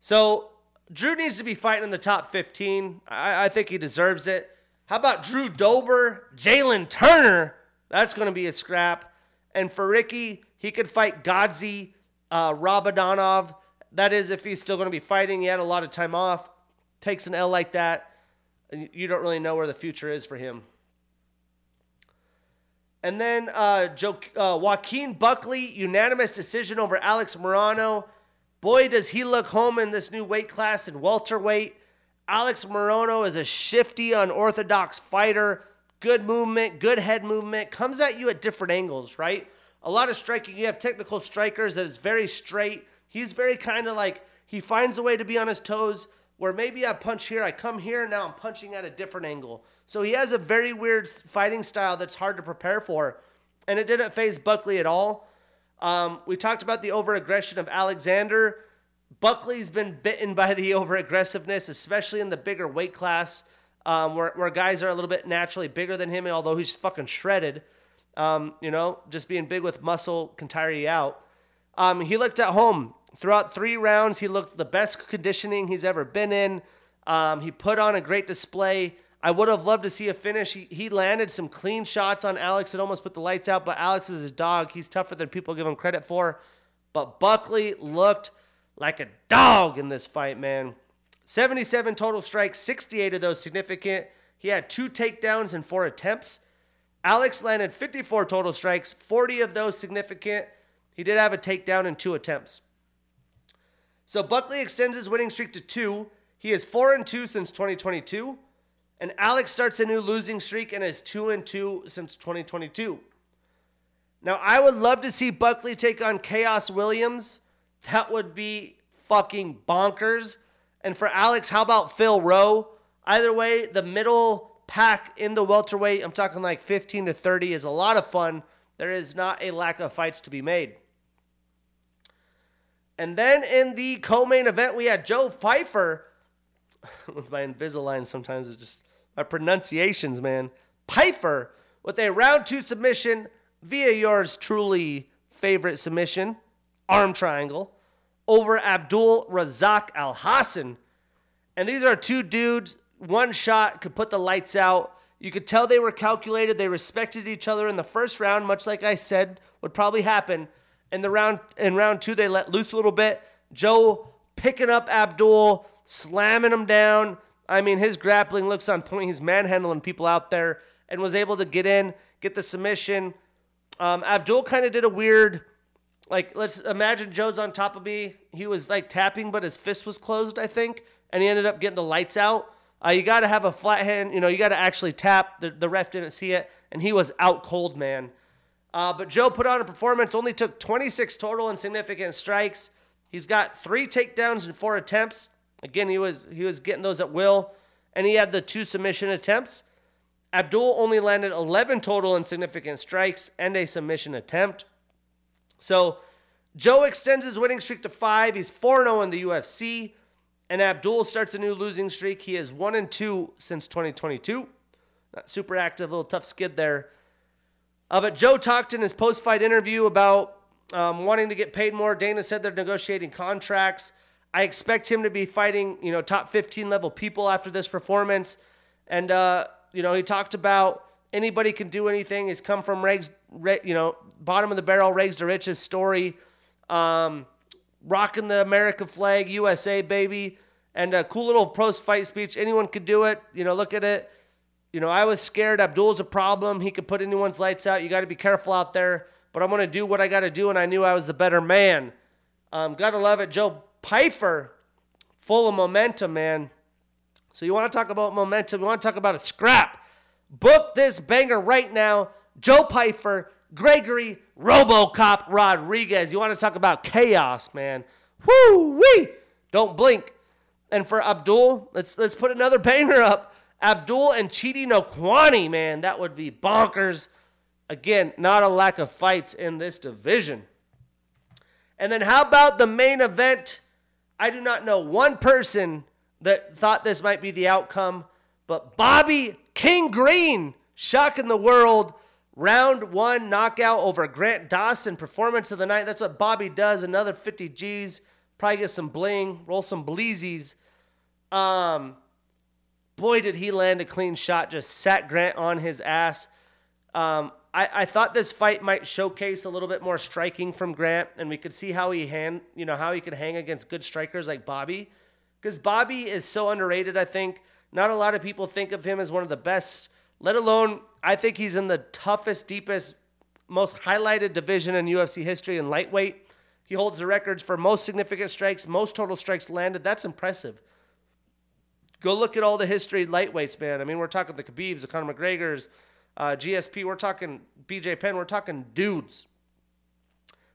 So Drew needs to be fighting in the top 15. I, I think he deserves it. How about Drew Dober, Jalen Turner? That's going to be a scrap. And for Ricky, he could fight Godzi uh, Rabadanov, that is, if he's still going to be fighting, he had a lot of time off. Takes an L like that, you don't really know where the future is for him. And then uh, Joe, uh, Joaquin Buckley, unanimous decision over Alex Morono. Boy, does he look home in this new weight class in welterweight. Alex Morono is a shifty, unorthodox fighter. Good movement, good head movement, comes at you at different angles, right? A lot of striking. You have technical strikers that is very straight. He's very kind of like he finds a way to be on his toes. Where maybe I punch here, I come here, now I'm punching at a different angle. So he has a very weird fighting style that's hard to prepare for, and it didn't phase Buckley at all. Um, we talked about the over aggression of Alexander. Buckley's been bitten by the over aggressiveness, especially in the bigger weight class, um, where, where guys are a little bit naturally bigger than him, although he's fucking shredded. Um, you know, just being big with muscle can tire you out. Um, he looked at home throughout three rounds. He looked the best conditioning he's ever been in. Um, he put on a great display. I would have loved to see a finish. He, he landed some clean shots on Alex that almost put the lights out, but Alex is his dog. He's tougher than people give him credit for. But Buckley looked like a dog in this fight, man. 77 total strikes, 68 of those significant. He had two takedowns and four attempts. Alex landed 54 total strikes, 40 of those significant. He did have a takedown in two attempts. So Buckley extends his winning streak to two. He is four and two since 2022, and Alex starts a new losing streak and is two and two since 2022. Now I would love to see Buckley take on Khaos Williams. That would be fucking bonkers. And for Alex, how about Phil Rowe? Either way, the middle pack in the welterweight, I'm talking like 15 to 30, is a lot of fun. There is not a lack of fights to be made. And then in the co-main event, we had Joe Pyfer with my Invisalign, sometimes it's just my pronunciations, man. Pyfer with a round two submission via yours truly favorite submission, arm triangle, over Abdul Razak Alhassan. And these are two dudes, one shot could put the lights out. You could tell they were calculated. They respected each other in the first round, much like I said would probably happen. In the round in round two, they let loose a little bit. Joe picking up Abdul, slamming him down. I mean, his grappling looks on point. He's manhandling people out there and was able to get in, get the submission. Um, Abdul kind of did a weird, like, let's imagine Joe's on top of me. He was like tapping, but his fist was closed, I think, and he ended up getting the lights out. Uh, you got to have a flat hand. You know, you got to actually tap. The, the ref didn't see it, and he was out cold, man. Uh, but Joe put on a performance, only took 26 total and significant strikes. He's got three takedowns and four attempts. Again, he was he was getting those at will, and he had the two submission attempts. Abdul only landed 11 total and significant strikes and a submission attempt. So Joe extends his winning streak to five. He's 4 0 in the UFC. And Abdul starts a new losing streak. He is 1 and 2 since 2022. Not super active, a little tough skid there. Uh, but Joe talked in his post fight interview about um, wanting to get paid more. Dana said they're negotiating contracts. I expect him to be fighting, you know, top 15 level people after this performance. And, uh, you know, he talked about anybody can do anything. He's come from Regs, you know, bottom of the barrel, Regs to riches story, um, rocking the American flag, USA baby, and a cool little post fight speech. Anyone could do it. You know, look at it. You know, I was scared. Abdul's a problem. He could put anyone's lights out. You got to be careful out there. But I'm going to do what I got to do, and I knew I was the better man. Um, gotta love it. Joe Pyfer, full of momentum, man. So you want to talk about momentum? You want to talk about a scrap? Book this banger right now. Joe Pyfer, Gregory RoboCop Rodriguez. You want to talk about chaos, man? Whoo wee! Don't blink. And for Abdul, let's let's put another banger up. Abdul and Chidi Njokuani, man, that would be bonkers. Again, not a lack of fights in this division. And then how about the main event? I do not know one person that thought this might be the outcome. But Bobby King Green, shocking the world. Round one knockout over Grant Dawson. Performance of the night. That's what Bobby does. Another 50 G's. Probably get some bling, roll some bleezies. Um, boy, did he land a clean shot. Just sat Grant on his ass. Um, I, I thought this fight might showcase a little bit more striking from Grant, and we could see how he hand, you know, how he could hang against good strikers like Bobby because Bobby is so underrated, I think. Not a lot of people think of him as one of the best, let alone, I think he's in the toughest, deepest, most highlighted division in UFC history in lightweight. He holds the records for most significant strikes, most total strikes landed. That's impressive. Go look at all the history lightweights, man. I mean, we're talking the Khabibs, the Conor McGregor's, uh, GSP. We're talking BJ Penn. We're talking dudes.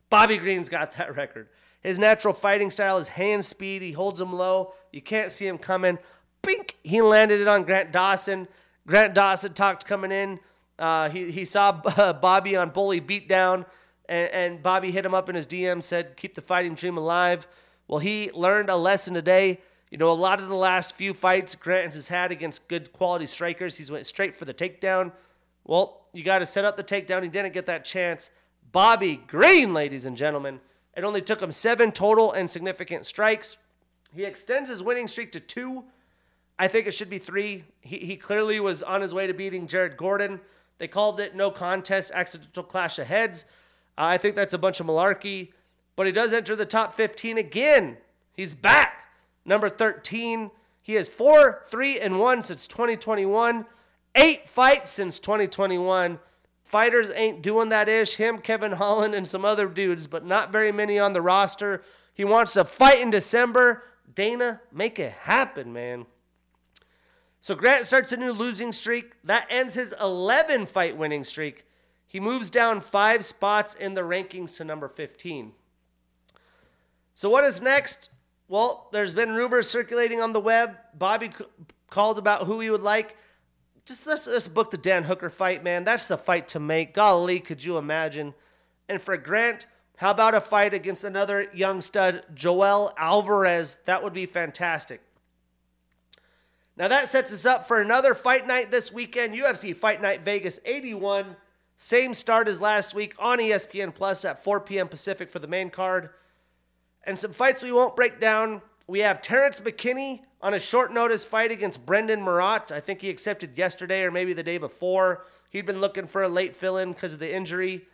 Bobby Green's got that record. His natural fighting style is hand speed. He holds him low. You can't see him coming. Bink! He landed it on Grant Dawson. Grant Dawson talked coming in. Uh, he, he saw Bobby on Bully beatdown, and, and Bobby hit him up in his DM, said, Keep the fighting dream alive. Well, he learned a lesson today. You know, a lot of the last few fights Grant has had against good quality strikers, he's went straight for the takedown. Well, you got to set up the takedown. He didn't get that chance. Bobby Green, ladies and gentlemen, it only took him seven total and significant strikes. He extends his winning streak to two. I think it should be three. He, he clearly was on his way to beating Jared Gordon. They called it no contest, accidental clash of heads. Uh, I think that's a bunch of malarkey. But he does enter the top 15 again. He's back. Number 13. He has four, three, and one since 2021. Eight fights since 2021. Fighters ain't doing that ish. Him, Kevin Holland, and some other dudes, but not very many on the roster. He wants to fight in December. Dana, make it happen, man. So Grant starts a new losing streak. That ends his 11 fight winning streak. He moves down five spots in the rankings to number 15. So, what is next? Well, there's been rumors circulating on the web. Bobby called about who he would like just let's, let's book the Dan Hooker fight, man. That's the fight to make. Golly, could you imagine? And for Grant, How about a fight against another young stud, Joel Alvarez? That would be fantastic. Now that sets us up for another fight night this weekend. UFC Fight Night Vegas 81. Same start as last week on ESPN Plus at 4 p.m. Pacific for the main card. And some fights we won't break down. We have Terrence McKinney on a short notice fight against Brendon Marotte. I think he accepted yesterday or maybe the day before. He'd been looking for a late fill in because of the injury.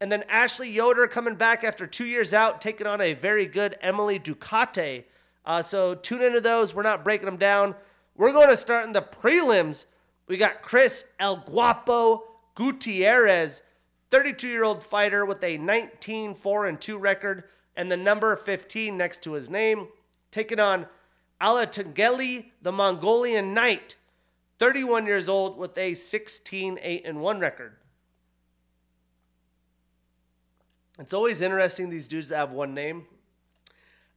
And then Ashley Yoder coming back after two years out, taking on a very good Emily Ducote. Uh, so tune into those. We're not breaking them down. We're going to start in the prelims. We got Chris El Guapo Gutierrez, 32 year old fighter with a 19 4 and 2 record and the number 15 next to his name, taking on Alatengheili, the Mongolian Knight, 31 years old with a 16 8 and 1 record. It's always interesting these dudes that have one name.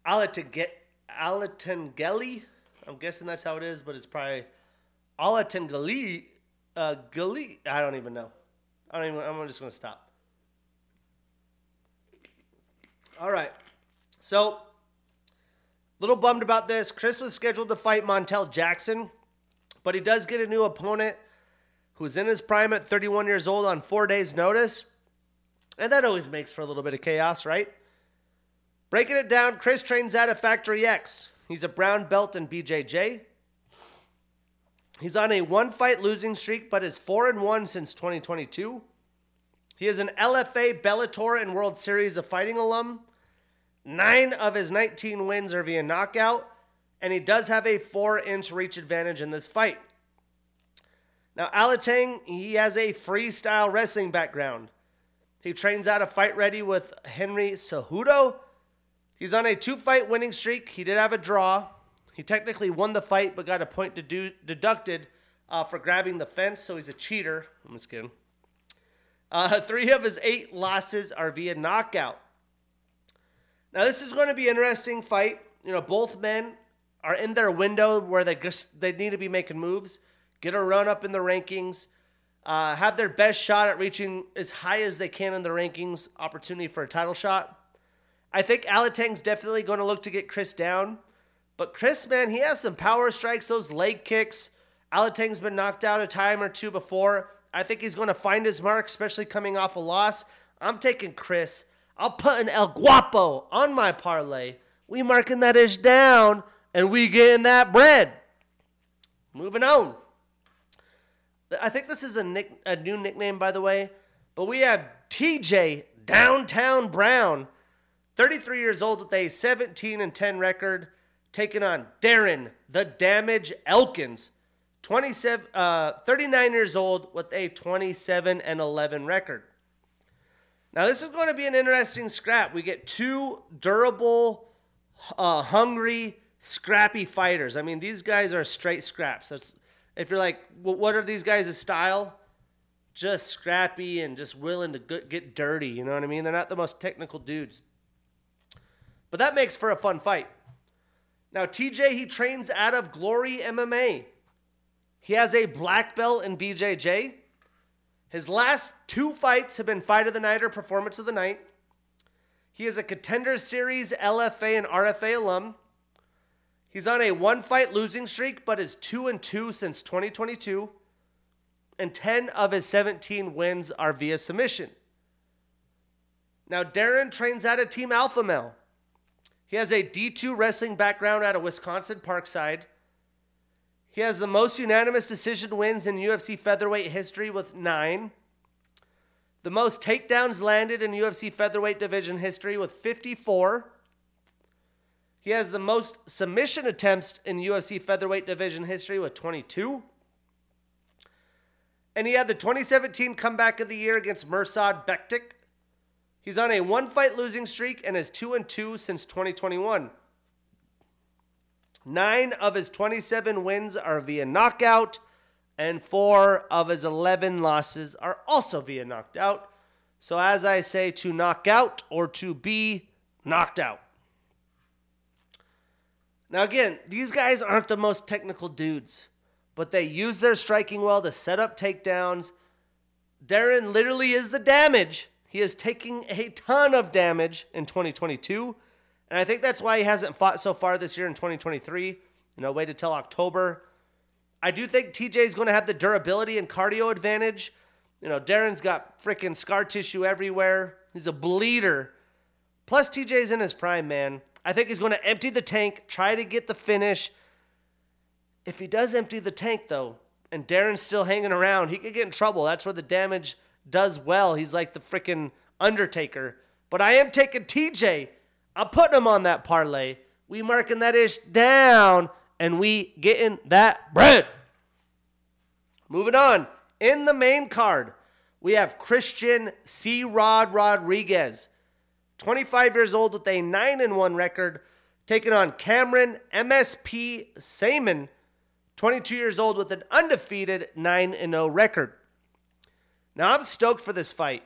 Alatengheili, I'm guessing that's how it is, but it's probably Alatengeli, uh, Gali. I don't even know. I don't even. I'm just gonna stop. All right. So, little bummed about this. Chris was scheduled to fight Montel Jackson, but he does get a new opponent who's in his prime at 31 years old on four days' notice. And that always makes for a little bit of chaos, right? Breaking it down, Chris trains out of Factory X. He's a brown belt in BJJ. He's on a one fight losing streak, but is 4 and 1 since 2022. He is an LFA, Bellator, and World Series of Fighting alum. Nine of his 19 wins are via knockout, and he does have a 4 inch reach advantage in this fight. Now, Alatang, he has a freestyle wrestling background. He trains out of Fight Ready with Henry Cejudo. He's on a two fight winning streak. He did have a draw. He technically won the fight, but got a point dedu- deducted uh, for grabbing the fence, so he's a cheater. I'm just kidding. Uh, three of his eight losses are via knockout. Now, this is going to be an interesting fight. You know, both men are in their window where they just, they need to be making moves, get a run up in the rankings uh, have their best shot at reaching as high as they can in the rankings, opportunity for a title shot. I think Alateng's definitely going to look to get Chris down. But Chris, man, he has some power strikes, those leg kicks. Alateng's been knocked out a time or two before. I think he's going to find his mark, especially coming off a loss. I'm taking Chris. I'll put an El Guapo on my parlay. We marking that ish down, and we getting that bread. Moving on. I think this is a nick, a new nickname, by the way. But we have TJ Downtown Brown, 33 years old with a 17 and 10 record, taking on Darren the Damage Elkins, 27, uh, 39 years old with a 27 and 11 record. Now this is going to be an interesting scrap. We get two durable, uh, hungry, scrappy fighters. I mean, these guys are straight scraps. That's if you're like, well, what are these guys' style? Just scrappy and just willing to get dirty. You know what I mean? They're not the most technical dudes. But that makes for a fun fight. Now, TJ, he trains out of Glory MMA. He has a black belt in BJJ. His last two fights have been Fight of the Night or Performance of the Night. He is a Contender Series LFA and RFA alum. He's on a one fight losing streak, but is 2 and 2 since 2022. And 10 of his 17 wins are via submission. Now, Darren trains out of Team Alpha Male. He has a D2 wrestling background out of Wisconsin Parkside. He has the most unanimous decision wins in UFC featherweight history with nine. The most takedowns landed in UFC featherweight division history with 54. He has the most submission attempts in UFC featherweight division history with 22. And he had the 2017 comeback of the year against Mirsad Bektic. He's on a one fight losing streak and is 2 and 2 since 2021. Nine of his 27 wins are via knockout, and four of his 11 losses are also via knocked out. So, as I say, to knock out or to be knocked out. Now, again, these guys aren't the most technical dudes, but they use their striking well to set up takedowns. Darren literally is the damage. He is taking a ton of damage in 2022. And I think that's why he hasn't fought so far this year in 2023. You know, waited till October. I do think TJ is going to have the durability and cardio advantage. You know, Darren's got freaking scar tissue everywhere. He's a bleeder. Plus, TJ's in his prime, man. I think he's going to empty the tank, try to get the finish. If he does empty the tank, though, and Darren's still hanging around, he could get in trouble. That's where the damage does well. He's like the freaking Undertaker. But I am taking TJ. I'm putting him on that parlay. We marking that ish down, and we getting that bread. Moving on. In the main card, we have Christian C. Rod Rodriguez, 25 years old with a 9 and 1 record, taking on Cameron MSP Saaiman, 22 years old with an undefeated 9 and 0 record. Now, I'm stoked for this fight.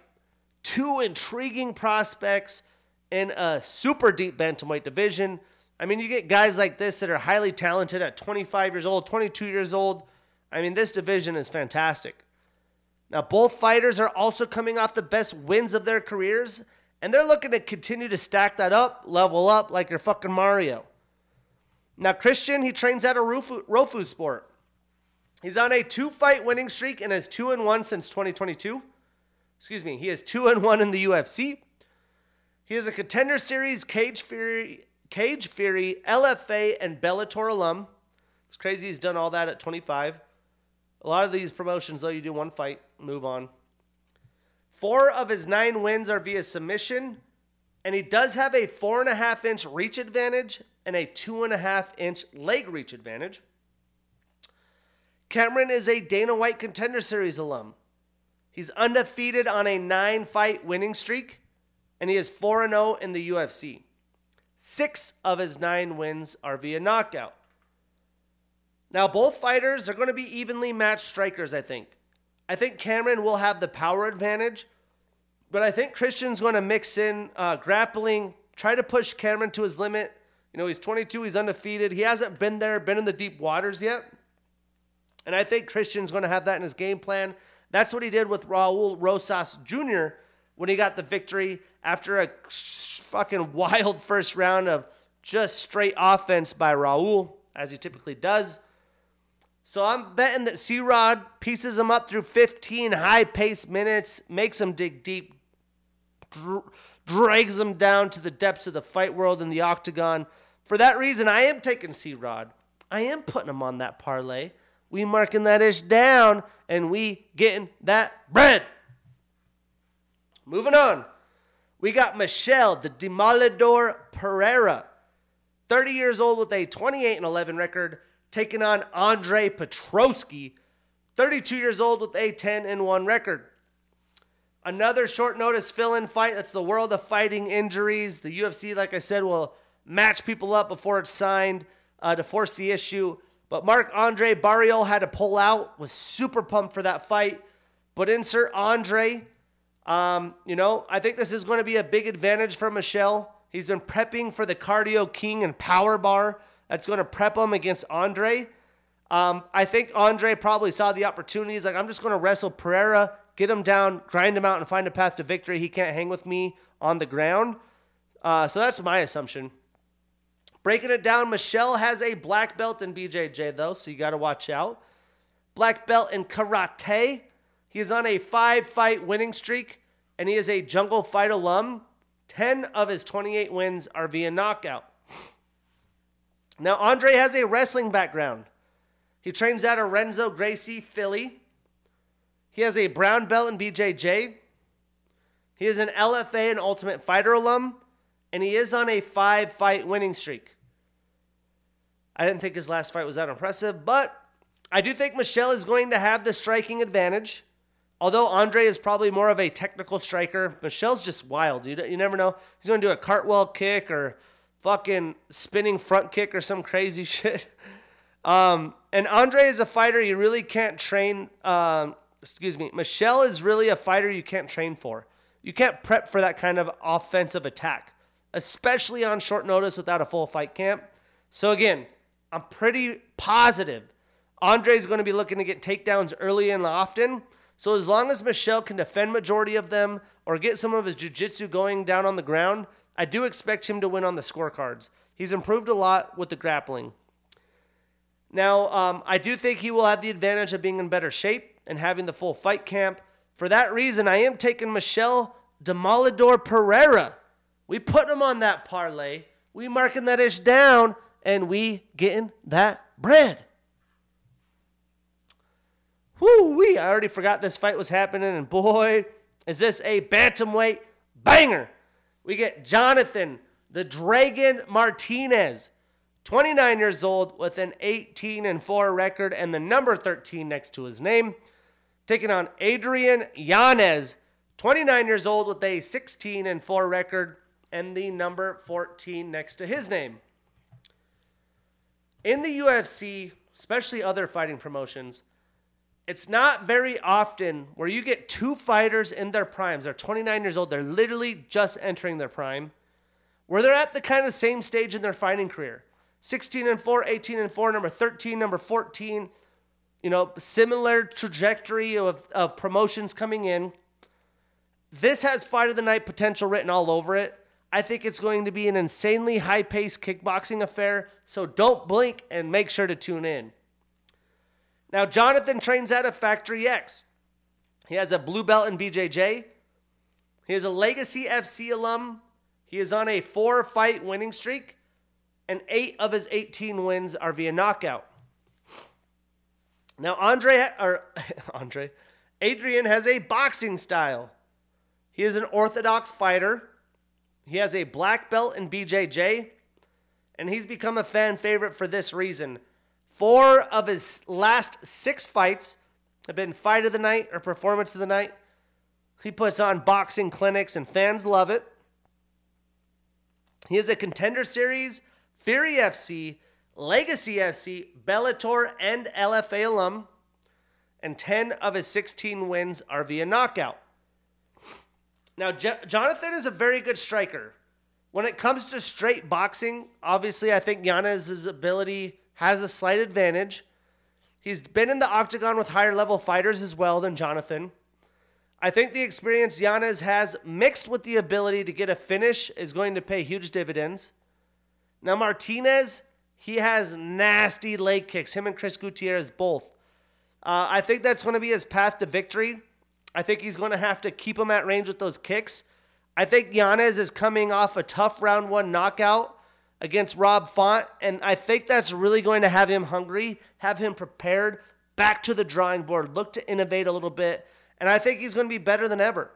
Two intriguing prospects in a super deep bantamweight division. I mean, you get guys like this that are highly talented at 25 years old, 22 years old. I mean, this division is fantastic. Now, both fighters are also coming off the best wins of their careers, and they're looking to continue to stack that up, level up like your fucking Mario. Now, Christian, he trains at a Rofu, Rofu sport. He's on a two fight winning streak and has two and one since 2022. Excuse me, he has two and one in the UFC. He is a contender series, Cage Fury, Cage Fury, LFA, and Bellator alum. It's crazy he's done all that at 25. A lot of these promotions, though, you do one fight, move on. Four of his nine wins are via submission, and he does have a four and a half inch reach advantage and a two and a half inch leg reach advantage. Cameron is a Dana White Contender Series alum. He's undefeated on a nine fight winning streak, and he is 4 0 in the UFC. Six of his nine wins are via knockout. Now, both fighters are going to be evenly matched strikers, I think. I think Cameron will have the power advantage, but I think Christian's going to mix in uh, grappling, try to push Cameron to his limit. You know, he's 22, he's undefeated. He hasn't been there, been in the deep waters yet. And I think Christian's going to have that in his game plan. That's what he did with Raul Rosas Jr. when he got the victory after a fucking wild first round of just straight offense by Raul, as he typically does. So I'm betting that C Rod pieces him up through 15 high paced minutes, makes him dig deep, dr- drags him down to the depths of the fight world in the octagon. For that reason, I am taking C Rod. I am putting him on that parlay we marking that ish down and we getting that bread. Moving on. We got Michel the Demolidor Pereira, 30 years old with a 28 and 11 record, taking on Andre Petroski, 32 years old with a 10 and 1 record. Another short notice fill in fight. That's the world of fighting injuries. The UFC, like I said, will match people up before it's signed uh, to force the issue. But Marc Andre Barriault had to pull out, was super pumped for that fight. But insert Andre. Um, you know, I think this is going to be a big advantage for Michel. He's been prepping for the Cardio King and Power Bar. That's going to prep him against Andre. Um, I think Andre probably saw the opportunity. He's like, I'm just going to wrestle Pereira, get him down, grind him out, and find a path to victory. He can't hang with me on the ground. Uh, so that's my assumption. Breaking it down, Michel has a black belt in BJJ, though, so you got to watch out. Black belt in karate. He is on a five fight winning streak, and he is a jungle fight alum. 10 of his 28 wins are via knockout. Now, Andre has a wrestling background. He trains at a Renzo Gracie Philly. He has a brown belt in BJJ. He is an LFA and Ultimate Fighter alum and he is on a five fight winning streak. I didn't think his last fight was that impressive, but I do think Michel is going to have the striking advantage. Although Andre is probably more of a technical striker, Michel's just wild. You, you never know. He's going to do a cartwheel kick or fucking spinning front kick or some crazy shit. Um, and Andre is a fighter you really can't train. Um, excuse me. Michel is really a fighter you can't train for. You can't prep for that kind of offensive attack especially on short notice without a full fight camp. So again, I'm pretty positive Andre's going to be looking to get takedowns early and often. So as long as Michel can defend majority of them or get some of his jiu-jitsu going down on the ground, I do expect him to win on the scorecards. He's improved a lot with the grappling. Now, um, I do think he will have the advantage of being in better shape and having the full fight camp. For that reason, I am taking Michel Demolidor Pereira. We put him on that parlay. We marking that ish down, and we getting that bread. Whoo wee! I already forgot this fight was happening, and boy, is this a bantamweight banger! We get Jonathan the Dragon Martinez, 29 years old, with an 18 and 4 record and the number 13 next to his name, taking on Adrian Yanez, 29 years old, with a 16 and 4 record and the number 14 next to his name. In the UFC, especially other fighting promotions, it's not very often where you get two fighters in their primes. They're 29 years old. They're literally just entering their prime, where they're at the kind of same stage in their fighting career 16 and 4, 18 and 4, number 13, number 14. You know, similar trajectory of, of promotions coming in. This has fight of the night potential written all over it. I think it's going to be an insanely high paced kickboxing affair, so don't blink and make sure to tune in. Now, Jonathan trains out of Factory X. He has a blue belt in BJJ. He is a Legacy FC alum. He is on a four fight winning streak, and eight of his 18 wins are via knockout. Now, Andre, or Andre, Adrian has a boxing style. He is an orthodox fighter. He has a black belt in BJJ, and he's become a fan favorite for this reason. Four of his last six fights have been fight of the night or performance of the night. He puts on boxing clinics and fans love it. He is a contender series, Fury FC, Legacy FC, Bellator, and LFA alum. And 10 of his 16 wins are via knockout. Now, Je- Jonathan is a very good striker. When it comes to straight boxing, obviously, I think Yanez's ability has a slight advantage. He's been in the octagon with higher level fighters as well than Jonathan. I think the experience Yanez has mixed with the ability to get a finish is going to pay huge dividends. Now, Martinez, he has nasty leg kicks, him and Chris Gutierrez both. Uh, I think that's going to be his path to victory. I think he's going to have to keep him at range with those kicks. I think Yanez is coming off a tough round one knockout against Rob Font. And I think that's really going to have him hungry, have him prepared, back to the drawing board, look to innovate a little bit. And I think he's going to be better than ever.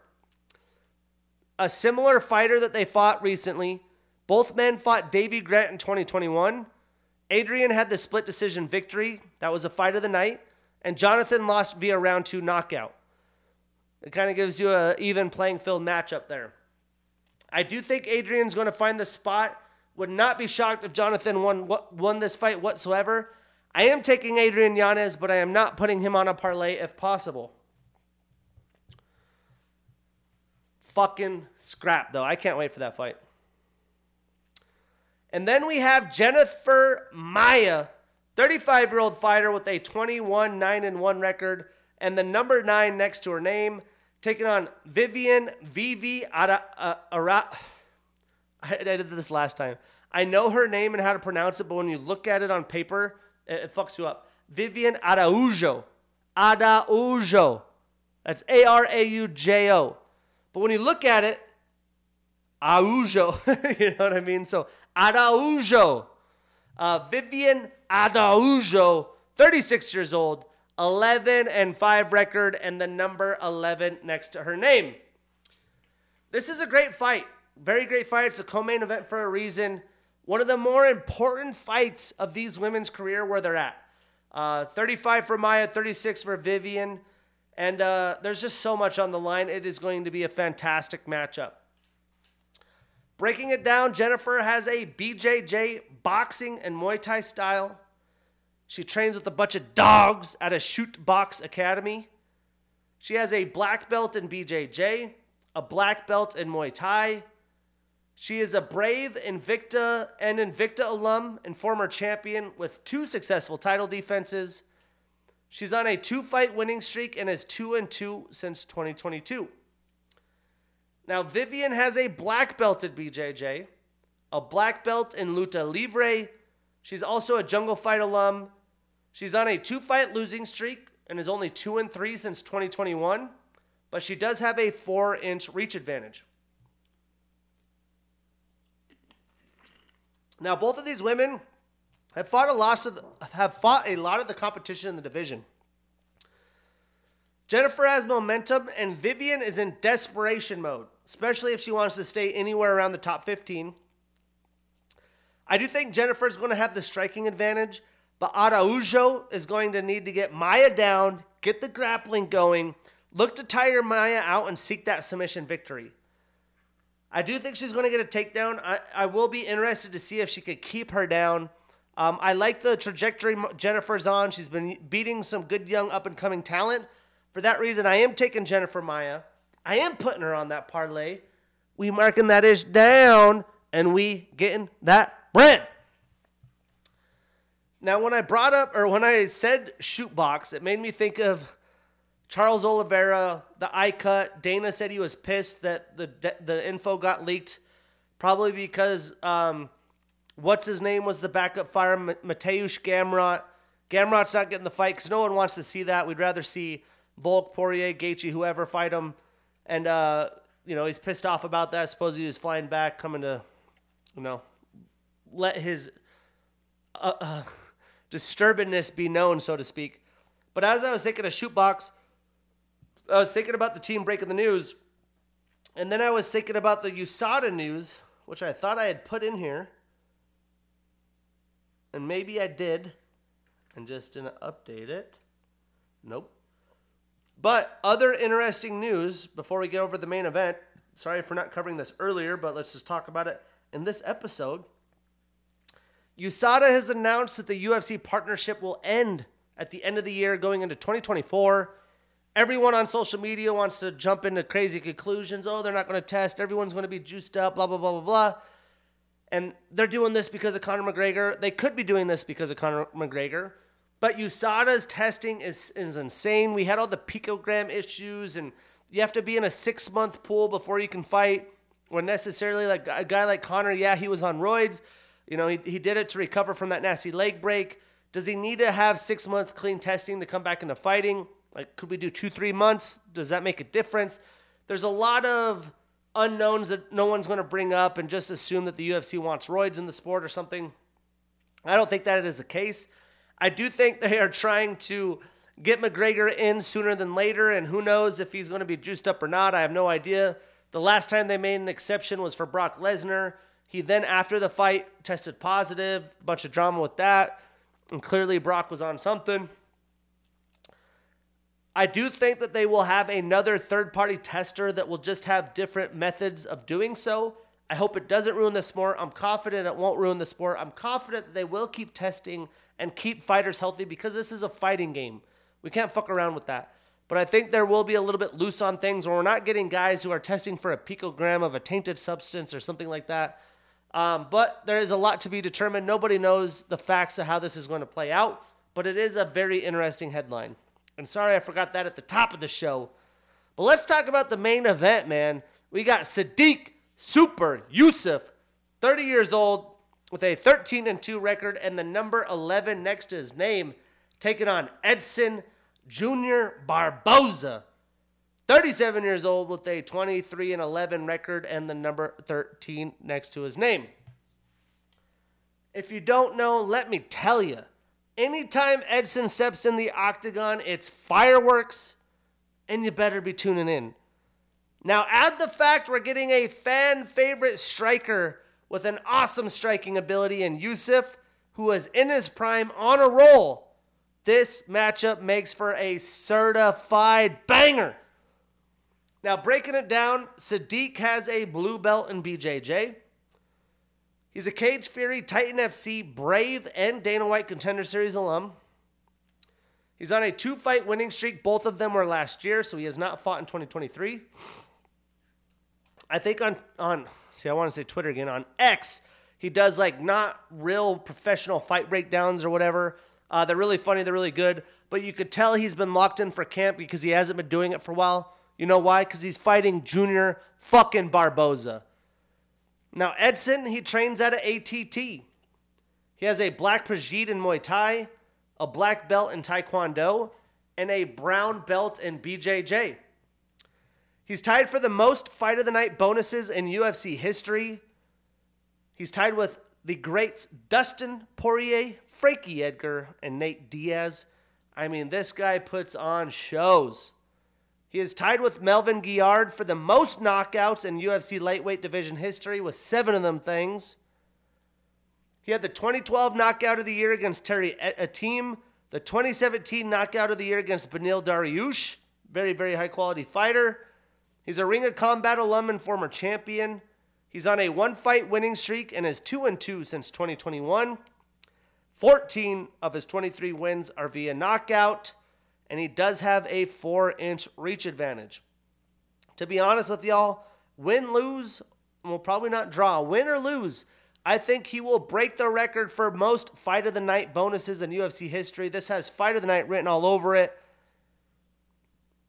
A similar fighter that they fought recently, both men fought Davy Grant in 2021. Adrian had the split decision victory. That was a fight of the night. And Jonathan lost via round two knockout. It kind of gives you an even playing field matchup there. I do think Adrian's going to find the spot would not be shocked if Jonathan won won this fight whatsoever. I am taking Adrian Yanez, but I am not putting him on a parlay if possible. Fucking scrap though. I can't wait for that fight. And then we have Jennifer Maia, 35 year old fighter with a 21 9 1 record and the number 9 next to her name, taking on Vivian Vivi Ara. Uh, Ara I did this last time. I know her name and how to pronounce it, but when you look at it on paper, it, it fucks you up. Vivian Araujo. Araujo. That's A R A U J O. But when you look at it, Araujo. you know what I mean? So Araujo. Uh, Vivian Araujo, 36 years old, 11 and 5 record, and the number 11 next to her name. This is a great fight. Very great fight. It's a co-main event for a reason. One of the more important fights of these women's career where they're at. Uh, 35 for Maia, 36 for Vivian. And uh, there's just so much on the line. It is going to be a fantastic matchup. Breaking it down, Jennifer has a BJJ boxing and Muay Thai style. She trains with a bunch of dogs at a Chute Boxe Academy. She has a black belt in BJJ, a black belt in Muay Thai, she is a brave Invicta and Invicta alum and former champion with two successful title defenses. She's on a two fight winning streak and is 2 and 2 since 2022. Now, Vivian has a black belt at BJJ, a black belt in Luta Livre. She's also a Jungle Fight alum. She's on a two fight losing streak and is only 2 and 3 since 2021, but she does have a 4 inch reach advantage. Now, both of these women have fought a of the, have fought a lot of the competition in the division. Jennifer has momentum, and Vivian is in desperation mode, especially if she wants to stay anywhere around the top 15. I do think Jennifer is going to have the striking advantage, but Araujo is going to need to get Maia down, get the grappling going, look to tire Maia out, and seek that submission victory. I do think she's going to get a takedown. I, I will be interested to see if she could keep her down. Um, I like the trajectory Jennifer's on. She's been beating some good young up and coming talent. For that reason, I am taking Jennifer Maia. I am putting her on that parlay. We marking that ish down and we getting that bread. Now, when I brought up or when I said Chute Boxe, it made me think of Charles Oliveira, the eye cut. Dana said he was pissed that the the info got leaked, probably because um, what's his name was the backup fire, Mateusz Gamrot. Gamrot's not getting the fight because no one wants to see that. We'd rather see Volk, Poirier, Gaethje, whoever fight him, and uh, you know he's pissed off about that. Suppose he was flying back, coming to, you know, let his uh, uh, disturbedness be known, so to speak. But as I was thinking of Chute Boxe, I was thinking about the team breaking the news, and then I was thinking about the USADA news, which I thought I had put in here, and maybe I did, and just didn't update it. Nope. But other interesting news before we get over the main event. Sorry for not covering this earlier, but let's just talk about it in this episode. USADA has announced that the UFC partnership will end at the end of the year going into 2024. Everyone on social media wants to jump into crazy conclusions. Oh, they're not going to test. Everyone's going to be juiced up, blah, blah, blah, blah, blah. And they're doing this because of Conor McGregor. They could be doing this because of Conor McGregor. But USADA's testing is, is insane. We had all the picogram issues, and you have to be in a six month pool before you can fight. Or necessarily, like a guy like Conor, yeah, he was on roids. You know, he, he did it to recover from that nasty leg break. Does he need to have six month clean testing to come back into fighting? Like, could we do two, three months? Does that make a difference? There's a lot of unknowns that no one's going to bring up and just assume that the UFC wants roids in the sport or something. I don't think that is the case. I do think they are trying to get McGregor in sooner than later, and who knows if he's going to be juiced up or not. I have no idea. The last time they made an exception was for Brock Lesnar. He then, after the fight, tested positive. Bunch of drama with that. And clearly, Brock was on something. I do think that they will have another third party tester that will just have different methods of doing so. I hope it doesn't ruin the sport. I'm confident it won't ruin the sport. I'm confident that they will keep testing and keep fighters healthy because this is a fighting game. We can't fuck around with that. But I think there will be a little bit loose on things where we're not getting guys who are testing for a picogram of a tainted substance or something like that. Um, but there is a lot to be determined. Nobody knows the facts of how this is going to play out, but it is a very interesting headline. And sorry I forgot that at the top of the show. But let's talk about the main event, man. We got Sodiq Super Yusuff, 30 years old, with a 13 and 2 record and the number 11 next to his name, taking on Edson Jr. Barboza. 37 years old with a 23 and 11 record and the number 13 next to his name. If you don't know, let me tell you. Anytime Edson steps in the octagon, it's fireworks, and you better be tuning in. Now, add the fact we're getting a fan favorite striker with an awesome striking ability in Yusuff, who is in his prime on a roll. This matchup makes for a certified banger. Now, breaking it down, Sodiq has a blue belt in BJJ. He's a Cage Fury, Titan FC, Brave, and Dana White Contender Series alum. He's on a two fight winning streak. Both of them were last year, so he has not fought in 2023. I think on on see, I want to say Twitter again on X. He does like not real professional fight breakdowns or whatever. Uh, they're really funny. They're really good. But you could tell he's been locked in for camp because he hasn't been doing it for a while. You know why? Because he's fighting Junior fucking Barboza. Now, Edson, he trains at a ATT. He has a black Prajit in Muay Thai, a black belt in Taekwondo, and a brown belt in BJJ. He's tied for the most fight of the night bonuses in UFC history. He's tied with the greats Dustin Poirier, Frankie Edgar, and Nate Diaz. I mean, this guy puts on shows. He is tied with Melvin Guillard for the most knockouts in UFC lightweight division history with seven of them things. He had the 2012 knockout of the year against Terry Etim, the 2017 knockout of the year against Beneil Dariush, very, very high quality fighter. He's a Ring of Combat alum and former champion. He's on a one fight winning streak and is 2 and 2 since 2021. 14 of his 23 wins are via knockout, and he does have a 4 inch reach advantage. To be honest with y'all, win, lose, will probably not draw, win or lose, I think he will break the record for most fight of the night bonuses in UFC history. This has fight of the night written all over it.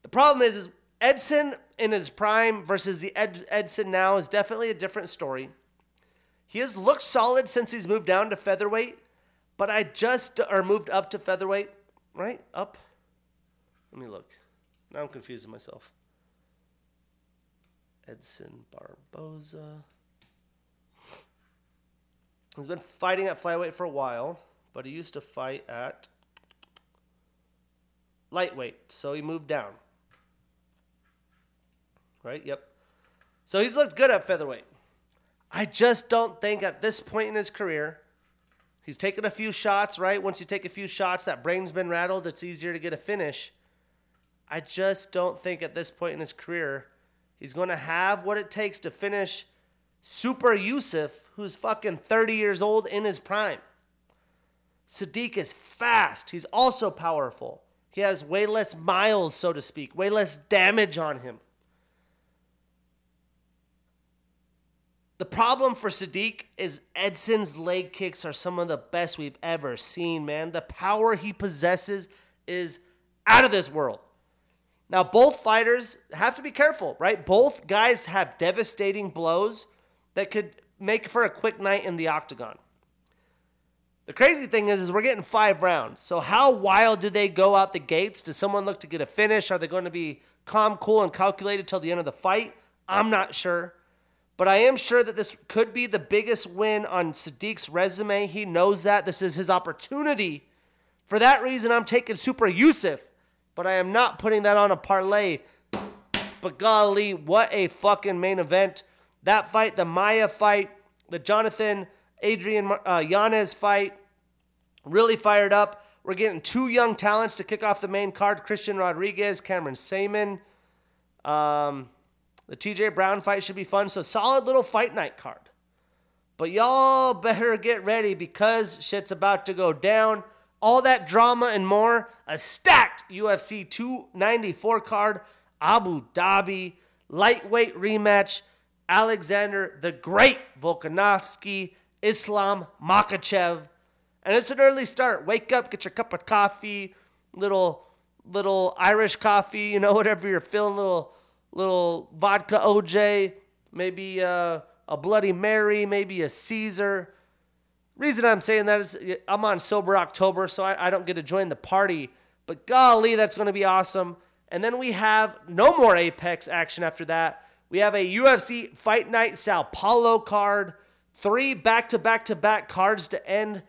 The problem is, is Edson in his prime versus the Ed, Edson now is definitely a different story. He has looked solid since he's moved down to featherweight, but I just or moved up to featherweight, right? Up. Let me look. Now I'm confusing myself. Edson Barboza. He's been fighting at flyweight for a while, but he used to fight at lightweight, so he moved down. Right? Yep. So he's looked good at featherweight. I just don't think at this point in his career, he's taken a few shots, right? Once you take a few shots, that brain's been rattled, it's easier to get a finish. I just don't think at this point in his career, he's going to have what it takes to finish Super Yusuff who's fucking 30 years old in his prime. Sodiq is fast. He's also powerful. He has way less miles, so to speak, way less damage on him. The problem for Sodiq is Edson's leg kicks are some of the best we've ever seen, man. The power he possesses is out of this world. Now, both fighters have to be careful, right? Both guys have devastating blows that could make for a quick night in the octagon. The crazy thing is, is we're getting five rounds. So how wild do they go out the gates? Does someone look to get a finish? Are they going to be calm, cool, and calculated till the end of the fight? I'm not sure. But I am sure that this could be the biggest win on Sodiq's resume. He knows that. This is his opportunity. For that reason, I'm taking Super Yusuff. But I am not putting that on a parlay. But golly, what a fucking main event. That fight, the Maia fight, the Jonathan Adrian uh, Yanez fight, really fired up. We're getting two young talents to kick off the main card Christian Rodriguez, Cameron Saaiman. Um, the TJ Brown fight should be fun. So, solid little fight night card. But y'all better get ready because shit's about to go down. All that drama and more. A stacked UFC 294 card, Abu Dhabi, lightweight rematch. Alexander the Great Volkanovski, Islam Makhachev. And it's an early start. Wake up, get your cup of coffee, little little Irish coffee, you know, whatever you're feeling, little little vodka OJ, maybe uh, a Bloody Mary, maybe a Caesar. Reason I'm saying that is I'm on sober October, so I, I don't get to join the party. But golly, that's going to be awesome. And then we have no more Apex action after that. We have a UFC Fight Night Sao Paulo card, three back to back to back cards to end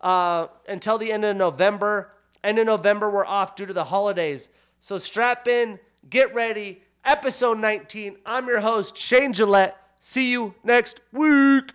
uh, until the end of November. End of November, we're off due to the holidays. So strap in, get ready. Episode 19. I'm your host, Shane Gillette. See you next week.